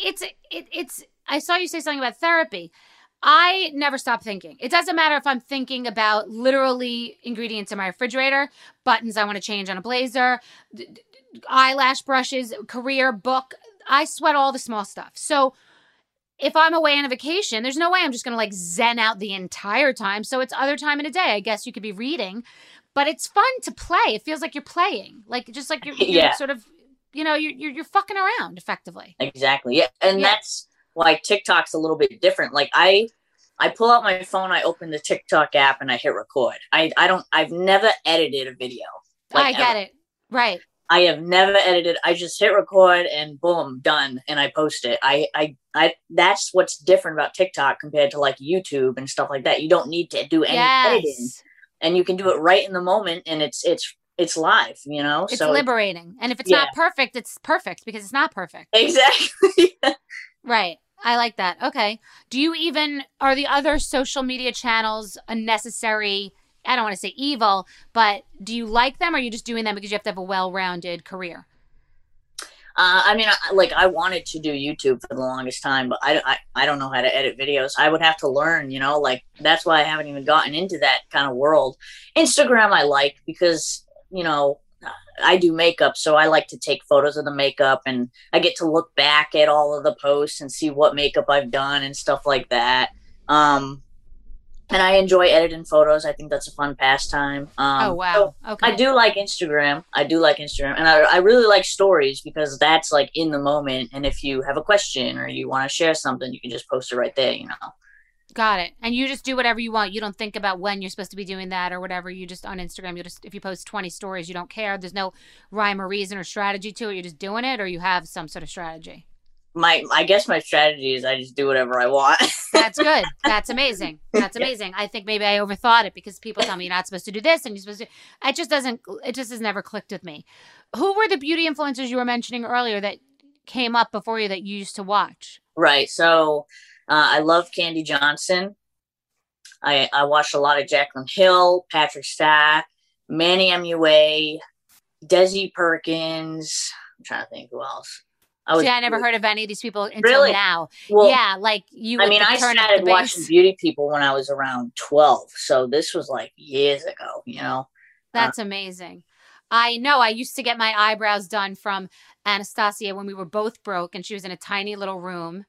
it's it, it's I saw you say something about therapy. I never stop thinking. It doesn't matter if I'm thinking about literally ingredients in my refrigerator, buttons I want to change on a blazer, d- d- eyelash brushes, career, book. I sweat all the small stuff. So if I'm away on a vacation, there's no way I'm just going to like zen out the entire time. So it's other time in a day. I guess you could be reading, but it's fun to play. It feels like you're playing, like just like you're, you're yeah. sort of, you know, you're, you're, you're fucking around effectively. Exactly. Yeah. And yeah. that's like TikTok's a little bit different. Like I I pull out my phone, I open the TikTok app and I hit record. I I don't I've never edited a video. Like I get ever. it. Right. I have never edited. I just hit record and boom, done, and I post it. I, I, I. That's what's different about TikTok compared to like YouTube and stuff like that. You don't need to do any yes. editing, and you can do it right in the moment, and it's it's it's live. You know, it's so liberating. and if it's yeah. not perfect, it's perfect because it's not perfect. Exactly. right. I like that. Okay. Do you even are the other social media channels a necessary I don't want to say evil, but do you like them or are you just doing them because you have to have a well-rounded career? Uh, I mean, I, like I wanted to do YouTube for the longest time, but I, I, I don't know how to edit videos. I would have to learn, you know, like that's why I haven't even gotten into that kind of world. Instagram I like because, you know, I do makeup, so I like to take photos of the makeup and I get to look back at all of the posts and see what makeup I've done and stuff like that. Um, and I enjoy editing photos. I think that's a fun pastime. Um, oh wow! so Okay. I do like Instagram. I do like Instagram, and I, I really like stories because that's like in the moment. And if you have a question or you want to share something, you can just post it right there. You know. Got it. And you just do whatever you want. You don't think about when you're supposed to be doing that or whatever. You just on Instagram, you just if you post 20 stories, you don't care. There's no rhyme or reason or strategy to it. You're just doing it, or you have some sort of strategy. My I guess my strategy is I just do whatever I want. That's good. That's amazing. That's amazing. I think maybe I overthought it because people tell me you're not supposed to do this and you're supposed to. It just doesn't. It just has never clicked with me. Who were the beauty influencers you were mentioning earlier that came up before you that you used to watch? Right. So uh, I love Candy Johnson. I I watched a lot of Jaclyn Hill, Patrick Starr, Manny MUA, Desi Perkins. I'm trying to think who else. I See, I never heard of any of these people until Really? now. Well, yeah, like you. I mean, I started watching beauty people when I was around 12. So this was like years ago, you know? That's amazing. I know. I used to get my eyebrows done from Anastasia when we were both broke, and she was in a tiny little room.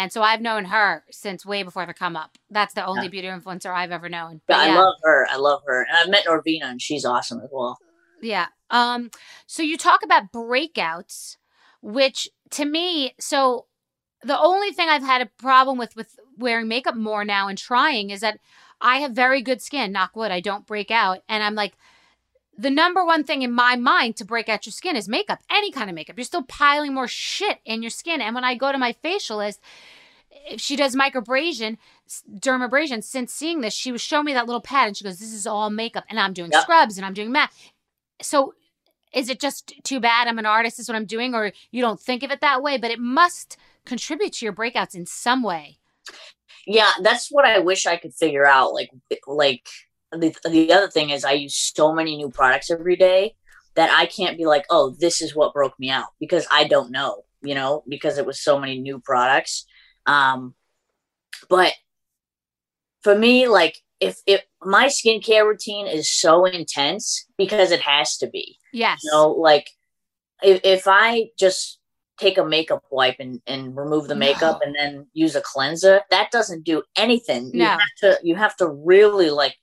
And so I've known her since way before the come up. That's the only Yeah. beauty influencer I've ever known. But But I love her. I love her. And I've met Norvina and she's awesome as well. yeah. Um. So you talk about breakouts, which to me, so the only thing I've had a problem with with wearing makeup more now and trying is that I have very good skin. Knock wood, I don't break out, and I'm like. The number one thing in my mind to break out your skin is makeup, any kind of makeup. You're still piling more shit in your skin. And when I go to my facialist, if she does microabrasion, dermabrasion, since seeing this, she was showing me that little pad and she goes, This is all makeup. And I'm doing Yep. scrubs and I'm doing matte. So is it just too bad I'm an artist, is what I'm doing, or you don't think of it that way? But it must contribute to your breakouts in some way. Yeah, that's what I wish I could figure out. Like, like the, the other thing is I use so many new products every day that I can't be like, oh, this is what broke me out because I don't know, you know, because it was so many new products. Um, but for me, like if if my skincare routine is so intense because it has to be, Yes. you know, like if, if I just take a makeup wipe and, and remove the makeup No. and then use a cleanser, that doesn't do anything. You have to you have to really like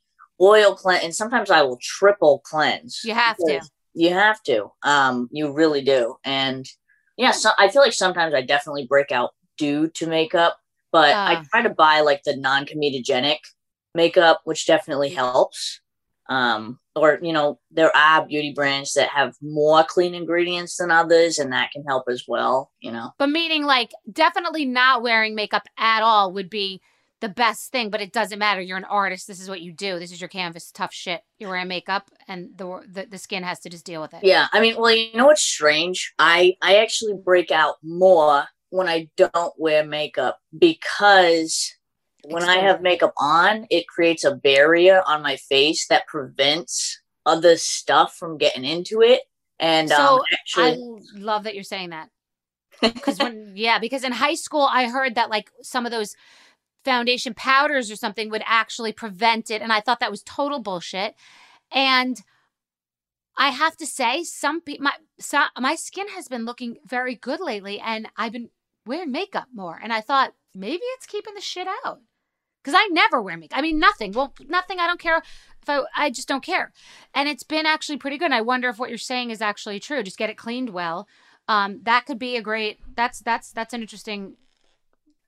oil cleanse and sometimes I will triple cleanse. You have to. You have to. Um you really do. And yeah, so I feel like sometimes I definitely break out due to makeup, but I Ah. try to buy like the non-comedogenic makeup, which definitely helps. Um, or you know, there are beauty brands that have more clean ingredients than others, and that can help as well. You know, But meaning like definitely not wearing makeup at all would be the best thing, but it doesn't matter. You're an artist. This is what you do. This is your canvas. Tough shit. You're wearing makeup and the the, the skin has to just deal with it. yeah. I mean, well, you know what's strange? I I actually break out more when I don't wear makeup because when I have makeup on, it creates a barrier on my face that prevents other stuff from getting into it. And um, So, actually, I love that you're saying that. Because when yeah, because in high school I heard that like some of those foundation powders or something would actually prevent it, and I thought that was total bullshit. And I have to say, some pe- my so, my skin has been looking very good lately, and I've been wearing makeup more. And I thought maybe it's keeping the shit out because I never wear makeup. I mean, nothing. Well, nothing. I don't care if I. I just don't care, and it's been actually pretty good. And I wonder if what you're saying is actually true. Just get it cleaned well. Um, that could be a great. That's that's that's an interesting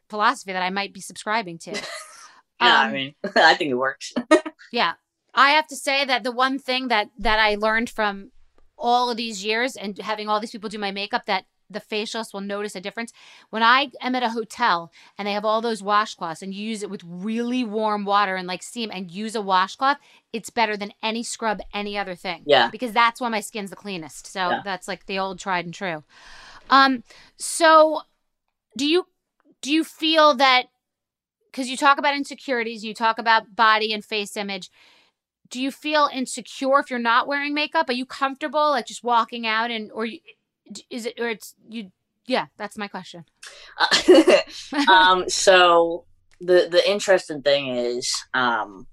philosophy that I might be subscribing to. yeah, I Um, mean, I think it works. yeah. I have to say that the one thing that that I learned from all of these years and having all these people do my makeup that the facialist will notice a difference when I am at a hotel and they have all those washcloths and you use it with really warm water and like steam and use a washcloth, it's better than any scrub, any other thing. Yeah. Because that's when my skin's the cleanest. So Yeah. that's like the old tried and true. Um, so do you do you feel that because you talk about insecurities, you talk about body and face image. Do you feel insecure if you're not wearing makeup? Are you comfortable like just walking out and or is it or it's you? Yeah, that's my question. um, so the the interesting thing is, um,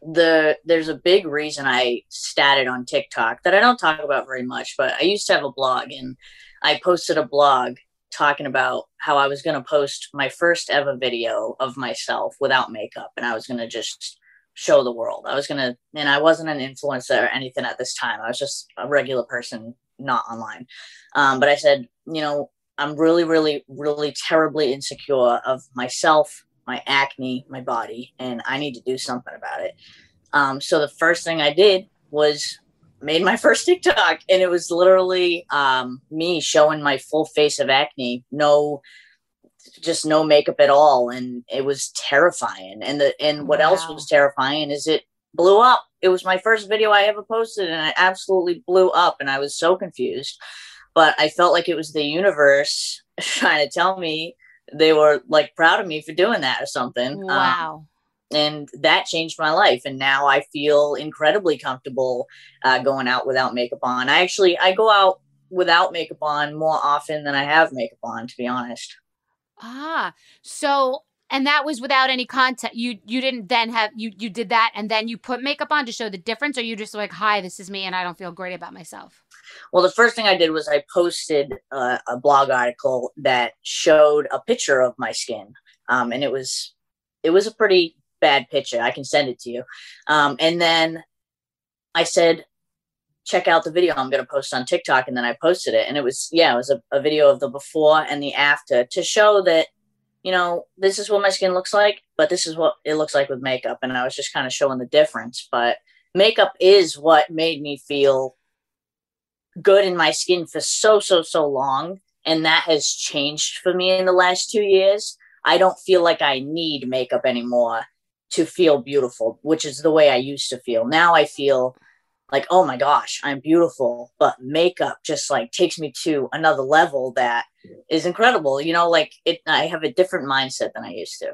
the there's a big reason I started on TikTok that I don't talk about very much, but I used to have a blog and I posted a blog talking about how I was going to post my first ever video of myself without makeup and I was going to just show the world. I was going to and I wasn't an influencer or anything at this time. I was just a regular person not online. Um, but I said, you know, I'm really really really terribly insecure of myself my acne, my body, and I need to do something about it. Um, so the first thing I did was made my first TikTok, and it was literally um, me showing my full face of acne, no, just no makeup at all, and it was terrifying. And the and what wow. else was terrifying is it blew up. It was my first video I ever posted, and it absolutely blew up, and I was so confused. But I felt like it was the universe trying to tell me they were like proud of me for doing that or something. Um, wow. Um, and that changed my life and now i feel incredibly comfortable uh, going out without makeup on. I actually i go out without makeup on more often than i have makeup on to be honest. Ah so and that was without any content you you didn't then have you you did that and then you put makeup on to show the difference or you just like hi this is me and i don't feel great about myself well, the first thing I did was I posted uh, a blog article that showed a picture of my skin, um, and it was it was a pretty bad picture. I can send it to you. Um, and then I said, check out the video I'm going to post on TikTok, and then I posted it, and it was yeah, it was a, a video of the before and the after to show that you know, this is what my skin looks like, but this is what it looks like with makeup. And I was just kind of showing the difference. But makeup is what made me feel good in my skin for so so so long and that has changed for me in the last 2 years i don't feel like i need makeup anymore to feel beautiful which is the way i used to feel. Now i feel like oh my gosh i'm beautiful but makeup just like takes me to another level that is incredible you know like it i have a different mindset than i used to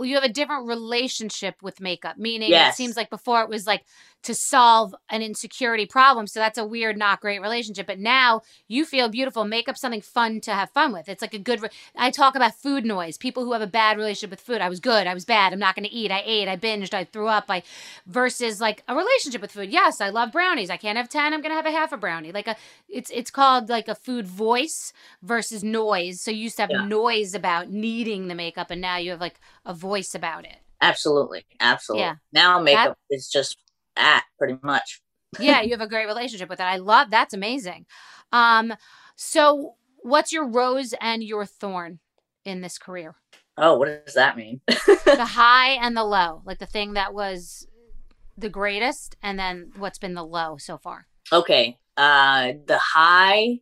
you have a different relationship with makeup meaning yes. it seems like before it was like to solve an insecurity problem. So that's a weird, not great relationship. But now you feel beautiful. Make up something fun to have fun with. It's like a good. Re- I talk about food noise. People who have a bad relationship with food. I was good. I was bad. I'm not going to eat. I ate. I binged. I threw up. I versus like a relationship with food. Yes, I love brownies. I can't have ten. I'm going to have a half a brownie. Like a. It's it's called like a food voice versus noise. So you used to have yeah. noise about needing the makeup, and now you have like a voice about it. Absolutely, absolutely. Yeah. Now makeup that, is just at pretty much. yeah, you have a great relationship with it. I love that's amazing. Um, so what's your rose and your thorn in this career? Oh, what does that mean? the high and the low, like the thing that was the greatest, and then what's been the low so far. Okay, uh, the high,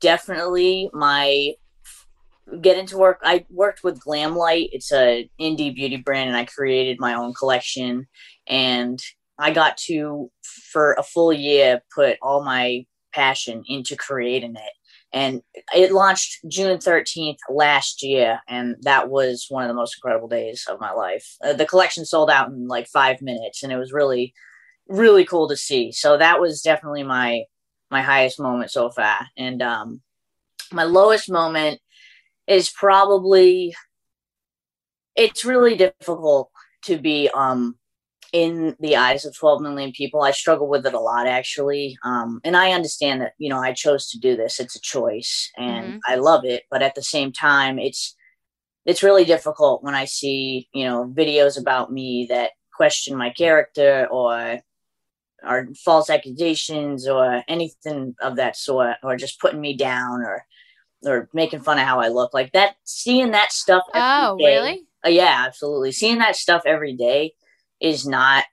definitely my get into work. I worked with Glamlite. It's a indie beauty brand, and I created my own collection. And I got to, for a full year, put all my passion into creating it. And it launched June 13th last year. And that was one of the most incredible days of my life. Uh, the collection sold out in like five minutes. And it was really, really cool to see. So that was definitely my, my highest moment so far. And um, my lowest moment is probably, it's really difficult to be um, in the eyes of 12 million people. I struggle with it a lot, actually. Um, and I understand that, you know, I chose to do this. It's a choice and mm-hmm. I love it. But at the same time, it's, it's really difficult when I see, you know, videos about me that question my character or are false accusations or anything of that sort, or just putting me down or, or making fun of how I look like that. Seeing that stuff. Oh, day, really? Uh, yeah, absolutely. Seeing that stuff every day is not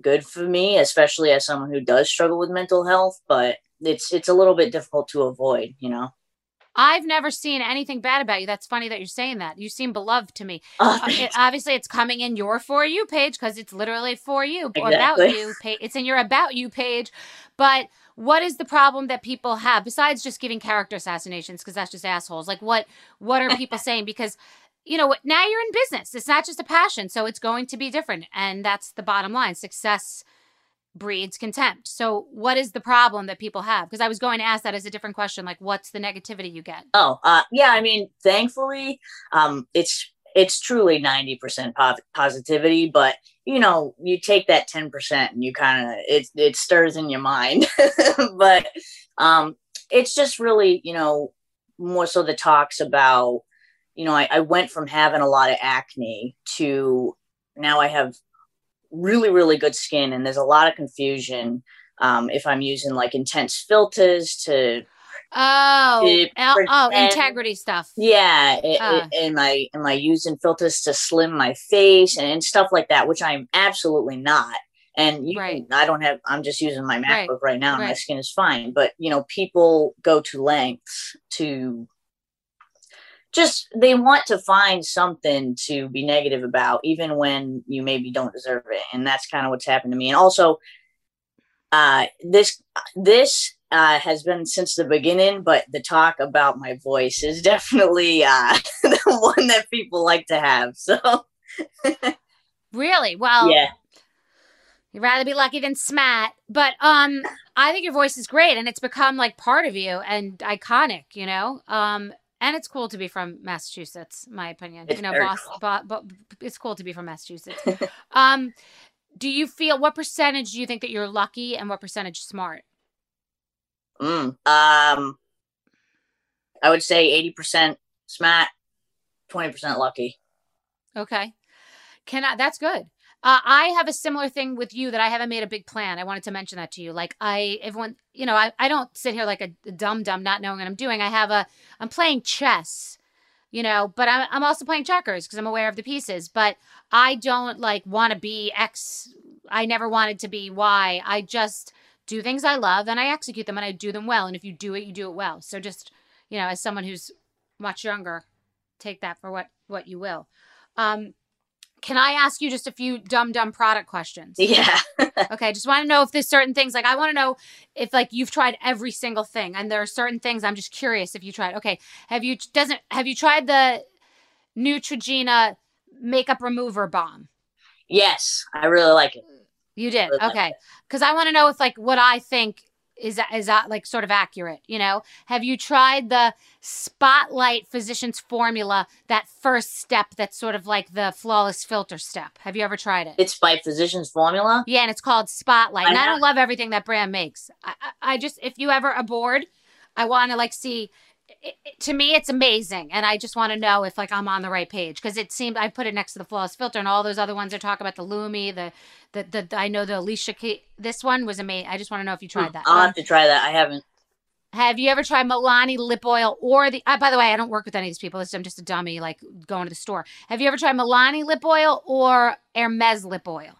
good for me, especially as someone who does struggle with mental health. But it's it's a little bit difficult to avoid, you know. I've never seen anything bad about you. That's funny that you're saying that. You seem beloved to me. Oh, it, obviously, it's coming in your for you page because it's literally for you exactly. about you. Page. It's in your about you page. But what is the problem that people have besides just giving character assassinations? Because that's just assholes. Like what? What are people saying? Because you know, now you're in business. It's not just a passion, so it's going to be different, and that's the bottom line. Success breeds contempt. So, what is the problem that people have? Because I was going to ask that as a different question. Like, what's the negativity you get? Oh, uh, yeah. I mean, thankfully, um, it's it's truly 90% positivity but you know you take that 10% and you kind of it, it stirs in your mind. But um it's just really you know more so the talks about you know I, I went from having a lot of acne to now i have really really good skin and there's a lot of confusion um, if i'm using like intense filters to Oh, oh, integrity stuff. Yeah, it, uh. it, am I am I using filters to slim my face and, and stuff like that, which I'm absolutely not. And you, right. I don't have. I'm just using my MacBook right, right now, and right. my skin is fine. But you know, people go to lengths to just they want to find something to be negative about, even when you maybe don't deserve it. And that's kind of what's happened to me. And also, uh, this this uh, has been since the beginning, but the talk about my voice is definitely uh, the one that people like to have. So, really, well, yeah. You'd rather be lucky than smart, but um, I think your voice is great, and it's become like part of you and iconic. You know, um, and it's cool to be from Massachusetts. My opinion, it's you know, Boston, cool. but it's cool to be from Massachusetts. um, do you feel what percentage do you think that you're lucky, and what percentage smart? Mm, um, I would say eighty percent smart, twenty percent lucky. Okay, can I? That's good. Uh, I have a similar thing with you that I haven't made a big plan. I wanted to mention that to you. Like I, everyone, you know, I, I don't sit here like a, a dumb dumb not knowing what I'm doing. I have a, I'm playing chess, you know, but I'm, I'm also playing checkers because I'm aware of the pieces. But I don't like want to be X. I never wanted to be Y. I just do things I love and I execute them and I do them well. And if you do it, you do it well. So just, you know, as someone who's much younger, take that for what what you will. Um, can I ask you just a few dumb dumb product questions? Yeah. okay, I just want to know if there's certain things like I want to know if like you've tried every single thing and there are certain things I'm just curious if you tried. Okay, have you doesn't have you tried the Neutrogena makeup remover bomb? Yes, I really like it. You did. Okay. Cuz I want to know if like what I think is that is that like sort of accurate, you know? Have you tried the Spotlight Physicians Formula, that first step that's sort of like the flawless filter step? Have you ever tried it? It's by Physicians Formula? Yeah, and it's called Spotlight. I and I don't love everything that brand makes. I, I, I just if you ever are bored, I want to like see it, it, to me it's amazing and i just want to know if like i'm on the right page because it seemed i put it next to the flawless filter and all those other ones are talking about the lumi the the, the, the i know the alicia Key, this one was amazing i just want to know if you tried hmm, that i'll um, have to try that i haven't have you ever tried Milani lip oil or the? Uh, by the way, I don't work with any of these people. I'm just a dummy, like going to the store. Have you ever tried Milani lip oil or Hermes lip oil?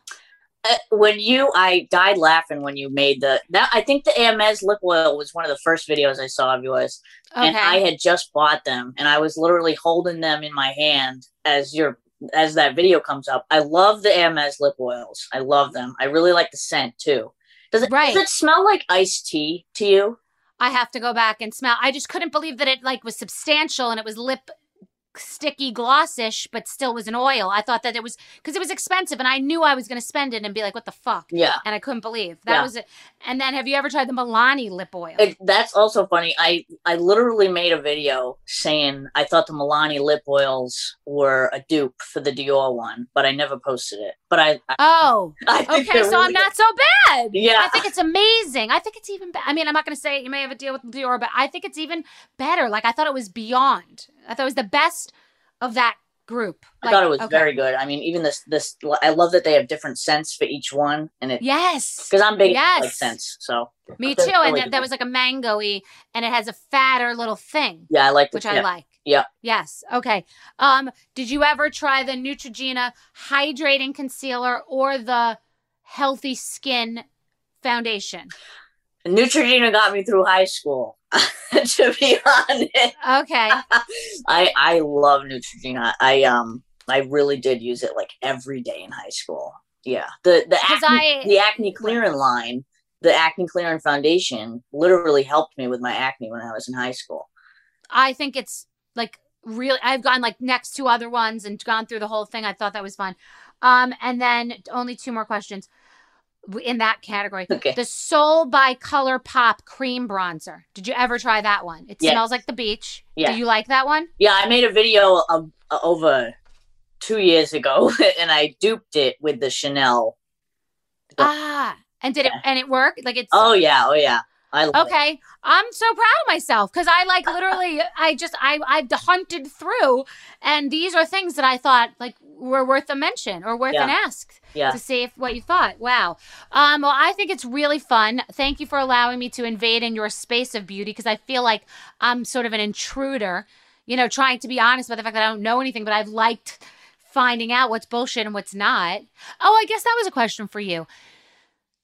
Uh, when you i died laughing when you made the that i think the Hermes lip oil was one of the first videos i saw of yours okay. and i had just bought them and i was literally holding them in my hand as your as that video comes up i love the Hermes lip oils i love them i really like the scent too does it right. does it smell like iced tea to you I have to go back and smell. I just couldn't believe that it like was substantial and it was lip sticky glossish but still was an oil. I thought that it was because it was expensive and i knew i was going to spend it and be like what the fuck? Yeah. And i couldn't believe. That yeah. was it and then have you ever tried the milani lip oil? It, that's also funny. I i literally made a video saying i thought the milani lip oils were a dupe for the dior one but i never posted it but i, I oh I okay so really i'm not so bad yeah i think it's amazing i think it's even i mean i'm not going to say you may have a deal with dior but i think it's even better like i thought it was beyond I thought it was the best of that group. Like, I thought it was okay. very good. I mean, even this this I love that they have different scents for each one, and it yes because I'm big yes. like scents. So me too, really and that, that, was like a mangoey, and it has a fatter little thing. Yeah, I like which yeah. I like. Yeah. Yes. Okay. Um, did you ever try the Neutrogena hydrating concealer or the healthy skin foundation? Neutrogena got me through high school. to be honest. Okay. I I love Neutrogena. I um I really did use it like every day in high school. Yeah. The the acne, I, the acne clearing line, the acne clearing foundation literally helped me with my acne when I was in high school. I think it's like really I've gone like next to other ones and gone through the whole thing. I thought that was fun. Um and then only two more questions in that category. Okay. The Sol by ColourPop cream bronzer. Did you ever try that one? It Yes. smells like the beach. Yeah. Do you like that one? Yeah, I made a video of, uh, over two years ago, and I duped it with the Chanel. The- Ah, and did it and it work? Like it's Oh yeah, oh yeah. I love it. Okay, I'm so proud of myself because I like literally, I just I I've hunted through, and these are things that I thought like were worth a mention or worth an ask Yeah. to see if what you thought. Wow. Um. Well, I think it's really fun. Thank you for allowing me to invade in your space of beauty because I feel like I'm sort of an intruder. You know, trying to be honest about the fact that I don't know anything, but I've liked finding out what's bullshit and what's not. Oh, I guess that was a question for you.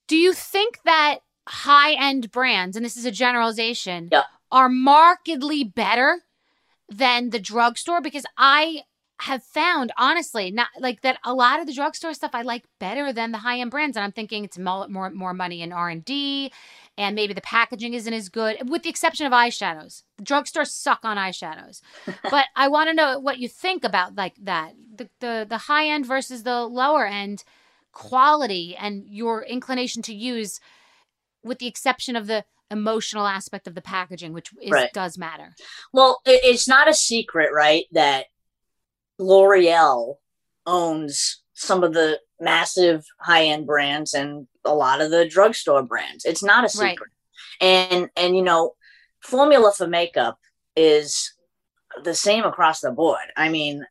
Do you think that high end brands, and this is a generalization, Yeah. are markedly better than the drugstore? Because I have found, honestly, not like that a lot of the drugstore stuff I like better than the high end brands. And I'm thinking it's more, more, more money in R&D and maybe the packaging isn't as good, with the exception of eyeshadows. The drugstores suck on eyeshadows. but I want to know what you think about like that. The, the, the high end versus the lower end quality and your inclination to use with the exception of the emotional aspect of the packaging which is, Right. does matter Well, it's not a secret, right, that L'Oreal owns some of the massive high end brands and a lot of the drugstore brands. It's not a Right. secret. And and you know, formula for makeup is the same across the board. I mean,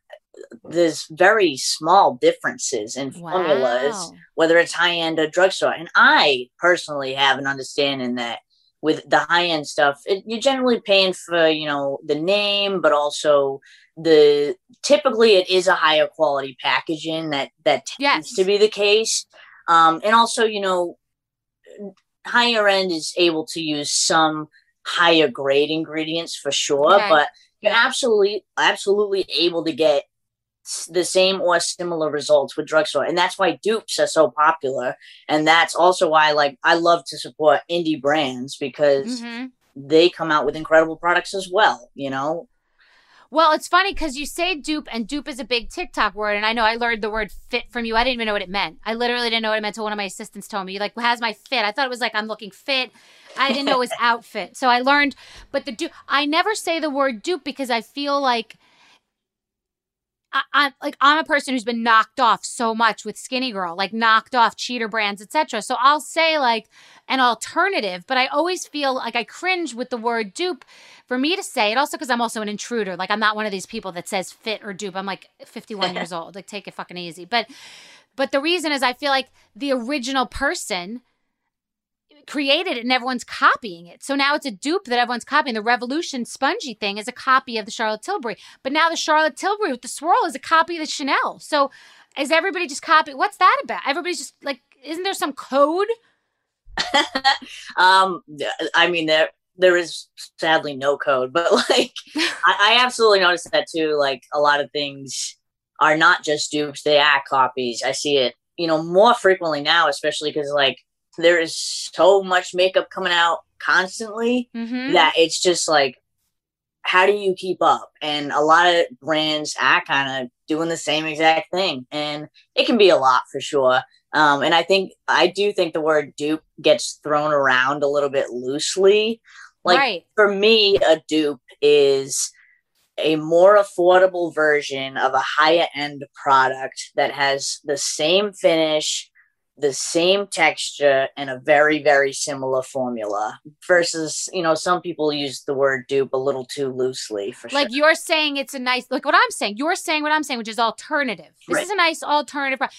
there's very small differences in formulas Wow. whether it's high end or drugstore. And I personally have an understanding that with the high end stuff, it, you're generally paying for you know the name, but also the typically it is a higher quality packaging that that tends Yes. to be the case. Um, and also, you know, higher end is able to use some higher grade ingredients for sure, Okay. but you're absolutely absolutely able to get the same or similar results with drugstore and that's why dupes are so popular and that's also why like i love to support indie brands because Mhm. they come out with incredible products as well you know Well, it's funny because you say dupe, and dupe is a big TikTok word. And I know I learned the word fit from you. I didn't even know what it meant. I literally didn't know what it meant until one of my assistants told me. Like, how's my fit? I thought it was like I'm looking fit. I didn't know it was outfit. So I learned, but the dupe, I never say the word dupe because I feel like I, I'm like I'm a person who's been knocked off so much with Skinnygirl, like knocked off cheater brands, etc. So I'll say like an alternative, but I always feel like I cringe with the word dupe for me to say it. Also because I'm also an intruder. Like I'm not one of these people that says fit or dupe. I'm like 51 years old. Like take it fucking easy. But but the reason is I feel like the original person created it and everyone's copying it. So now it's a dupe that everyone's copying. The Revolution spongy thing is a copy of the Charlotte Tilbury. But now the Charlotte Tilbury with the swirl is a copy of the Chanel. So is everybody just copying? What's that about? Everybody's just like, isn't there some code? um i mean there there is sadly no code but like I, I absolutely noticed that too like a lot of things are not just dupes they are copies i see it you know more frequently now especially because like there is so much makeup coming out constantly Mm-hmm. that it's just like how do you keep up and a lot of brands are kind of doing the same exact thing and it can be a lot for sure um, and i think i do think the word dupe gets thrown around a little bit loosely like right. for me a dupe is a more affordable version of a higher end product that has the same finish the same texture and a very very similar formula versus you know some people use the word dupe a little too loosely for Like sure you're saying it's a nice, like what I'm saying. You're saying what I'm saying, which is alternative. This Right. is a nice alternative. And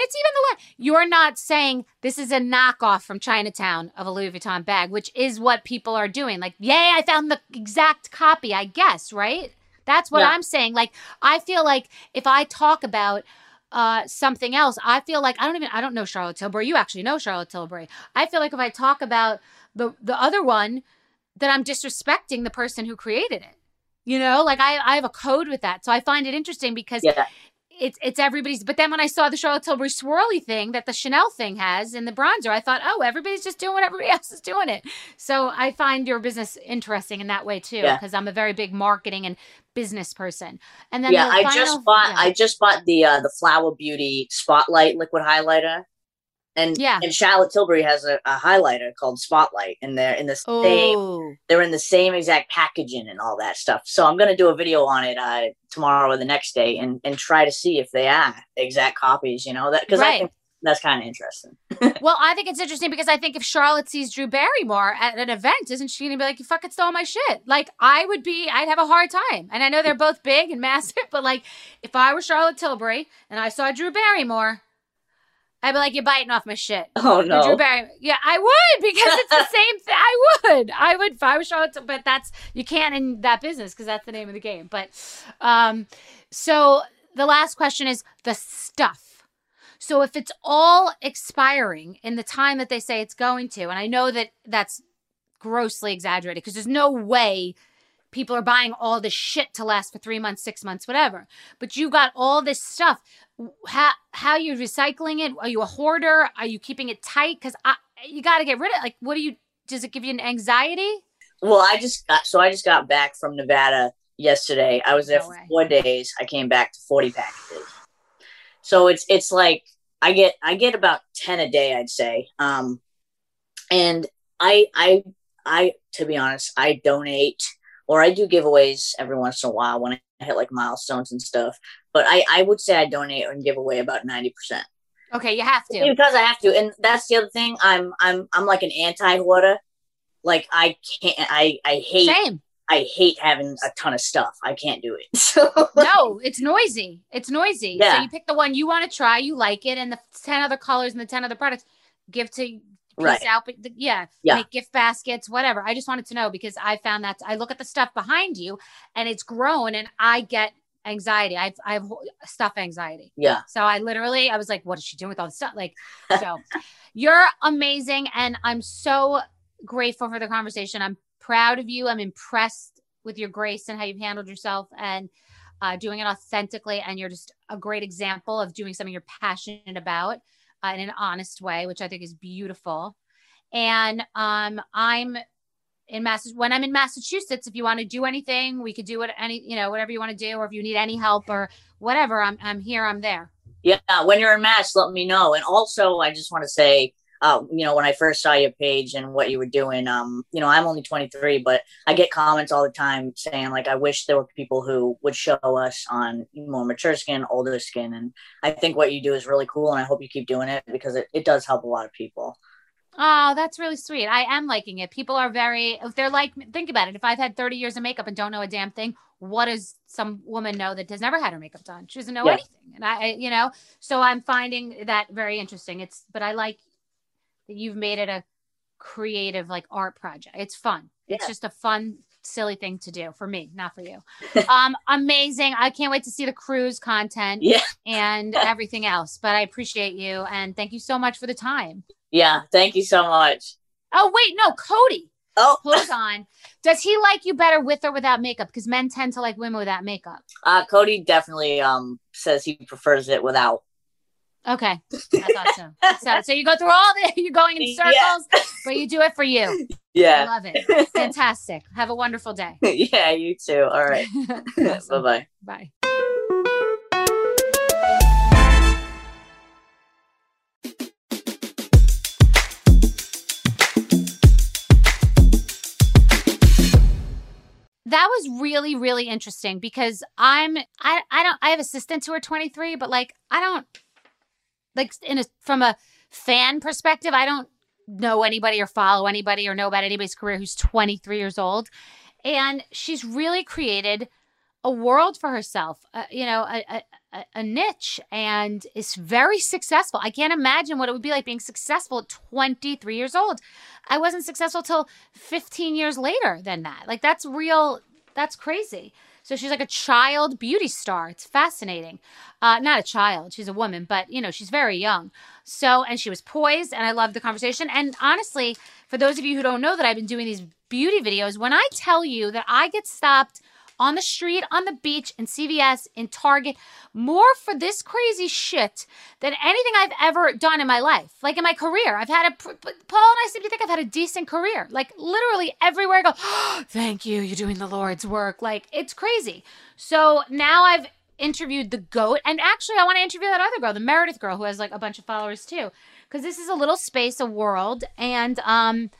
it's even the one, you're not saying this is a knockoff from Chinatown of a Louis Vuitton bag, which is what people are doing. Like, yay, I found the exact copy, I guess, right? That's what Yeah. I'm saying. Like, I feel like if I talk about uh something else, I feel like I don't even I don't know Charlotte Tilbury. You actually know Charlotte Tilbury. I feel like if I talk about the the other one, that I'm disrespecting the person who created it. You know, like I, I have a code with that. So I find it interesting because yeah it's it's everybody's but then when I saw the Charlotte Tilbury swirly thing that the Chanel thing has in the bronzer, I thought, oh, everybody's just doing what everybody else is doing it. So I find your business interesting in that way too, Yeah. because I'm a very big marketing and business person. And then yeah the i final- just bought yeah. i just bought the uh the flower beauty spotlight liquid highlighter and Yeah. and Charlotte Tilbury has a, a highlighter called Spotlight, and they're in the same Oh, they're in the same exact packaging and all that stuff. So I'm gonna do a video on it uh, tomorrow or the next day, and and try to see if they are exact copies. You know that because I think that's kind of interesting. well, I think it's interesting because I think if Charlotte sees Drew Barrymore at an event, isn't she gonna be like, "You fucking stole my shit"? Like I would be, I'd have a hard time. And I know they're both big and massive, but like if I were Charlotte Tilbury and I saw Drew Barrymore, I'd be like, "You're biting off my shit." Oh no, Drew! Barrymore. Yeah, I would because it's the same thing. I would. I would if I was Charlotte, but that's you can't in that business because that's the name of the game. But um, so the last question is the stuff. So if it's all expiring in the time that they say it's going to, and I know that that's grossly exaggerated because there's no way people are buying all this shit to last for three months, six months, whatever. But you got all this stuff. How how you recycling it? Are you a hoarder? Are you keeping it tight? Because I you got to get rid of. It. Like, what do you? Does it give you an anxiety? Well, I just got so I just got back from Nevada yesterday. I was there No for way. four days. I came back to forty packages. So it's it's like I get I get about ten a day, I'd say. Um, and I I I to be honest, I donate or I do giveaways every once in a while when I hit like milestones and stuff. But I I would say I donate and give away about ninety percent Okay, you have to. because I have to. And that's the other thing. I'm I'm I'm like an anti hoarder. Like I can't. I I hate. Same. I hate having a ton of stuff. I can't do it. So No, it's noisy. It's noisy. Yeah. So you pick the one you want to try, you like it, and the ten other colors and the ten other products, give to Right. out. But the- yeah, Yeah. make gift baskets, whatever. I just wanted to know because I found that I look at the stuff behind you, and it's grown, and I get anxiety. I've I have stuff anxiety. yeah, So I literally, I was like, what is she doing with all this stuff? Like, so you're amazing. And I'm so grateful for the conversation. I'm proud of you. I'm impressed with your grace and how you've handled yourself and uh, doing it authentically. And you're just a great example of doing something you're passionate about in an honest way, which I think is beautiful. And um, I'm in Mass when I'm in Massachusetts. If you want to do anything, we could do what any you know whatever you want to do, or if you need any help or whatever, I'm I'm here. I'm there. yeah. When you're in Mass, let me know. And also, I just want to say, uh, you know, when I first saw your page and what you were doing, um, you know, I'm only 23, but I get comments all the time saying like, I wish there were people who would show us on more mature skin, older skin, and I think what you do is really cool, and I hope you keep doing it because it, it does help a lot of people. Oh, that's really sweet. I am liking it. People are very, if they're like, think about it. If I've had 30 years of makeup and don't know a damn thing, what does some woman know that has never had her makeup done? She doesn't know Yeah. anything. And I, I, you know, so I'm finding that very interesting. It's, but I like that you've made it a creative, like art project. It's fun. It's just a fun, silly thing to do for me, not for you. um, amazing. I can't wait to see the cruise content Yeah, and everything else. But I appreciate you and thank you so much for the time. yeah. Thank you so much. Oh wait, no, Cody. Oh, Hold on. Does he like you better with or without makeup? Because men tend to like women without makeup. uh, Cody definitely um says he prefers it without. Okay, I thought so. so. So you go through all the you're going in Yeah. circles, but you do it for you. Yeah, I love it. Fantastic. Have a wonderful day. yeah. You too. All right. Bye-bye. Bye. That was really, really interesting because I'm I I don't I have assistants who are 23, but like I don't like in a from a fan perspective, I don't know anybody or follow anybody or know about anybody's career who's 23 years old. And she's really created a world for herself, uh, you know, a, a, a- niche, and is very successful. I can't imagine what it would be like being successful at 23 years old. I wasn't successful till 15 years later than that. Like, that's real, that's crazy. So she's like a child beauty star. It's fascinating. Uh, not a child, she's a woman, but you know, she's very young. So, and she was poised, and I loved the conversation. And honestly, for those of you who don't know that I've been doing these beauty videos, when I tell you that I get stopped on the street, on the beach, in CVS, in Target, more for this crazy shit than anything I've ever done in my life. Like in my career, I've had a, Paul and I seem to think I've had a decent career. Like literally everywhere I go, thank you, you're doing the Lord's work. Like it's crazy. So now I've interviewed the goat and actually i want to interview that other girl the meredith girl who has like a bunch of followers too because this is a little space, a world, and um,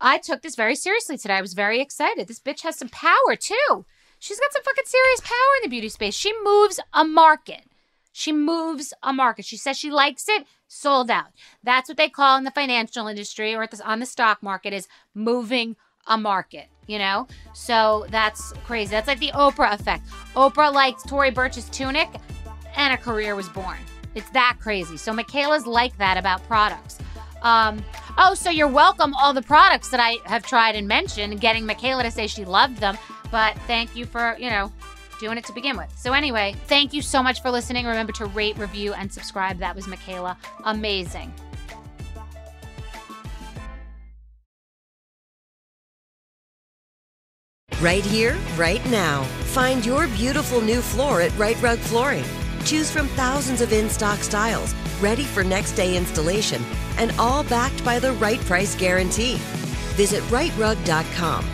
I took this very seriously today. I was very excited. This bitch has some power too. She's got some fucking serious power in the beauty space. She moves a market. She moves a market. She says she likes it, sold out. That's what they call in the financial industry or on the stock market is moving a market, you know? So that's crazy. That's like the Oprah effect. Oprah liked Tory Burch's tunic and a career was born. It's that crazy. So Mikayla's like that about products. Um, oh, so you're welcome, all the products that I have tried and mentioned, getting Mikayla to say she loved them. But thank you for, you know, doing it to begin with. So, anyway, thank you so much for listening. Remember to rate, review, and subscribe. That was Mikayla. Amazing. Right here, right now. Find your beautiful new floor at Rite Rug Flooring. Choose from thousands of in stock styles, ready for next day installation, and all backed by the right price guarantee. Visit riterug.com.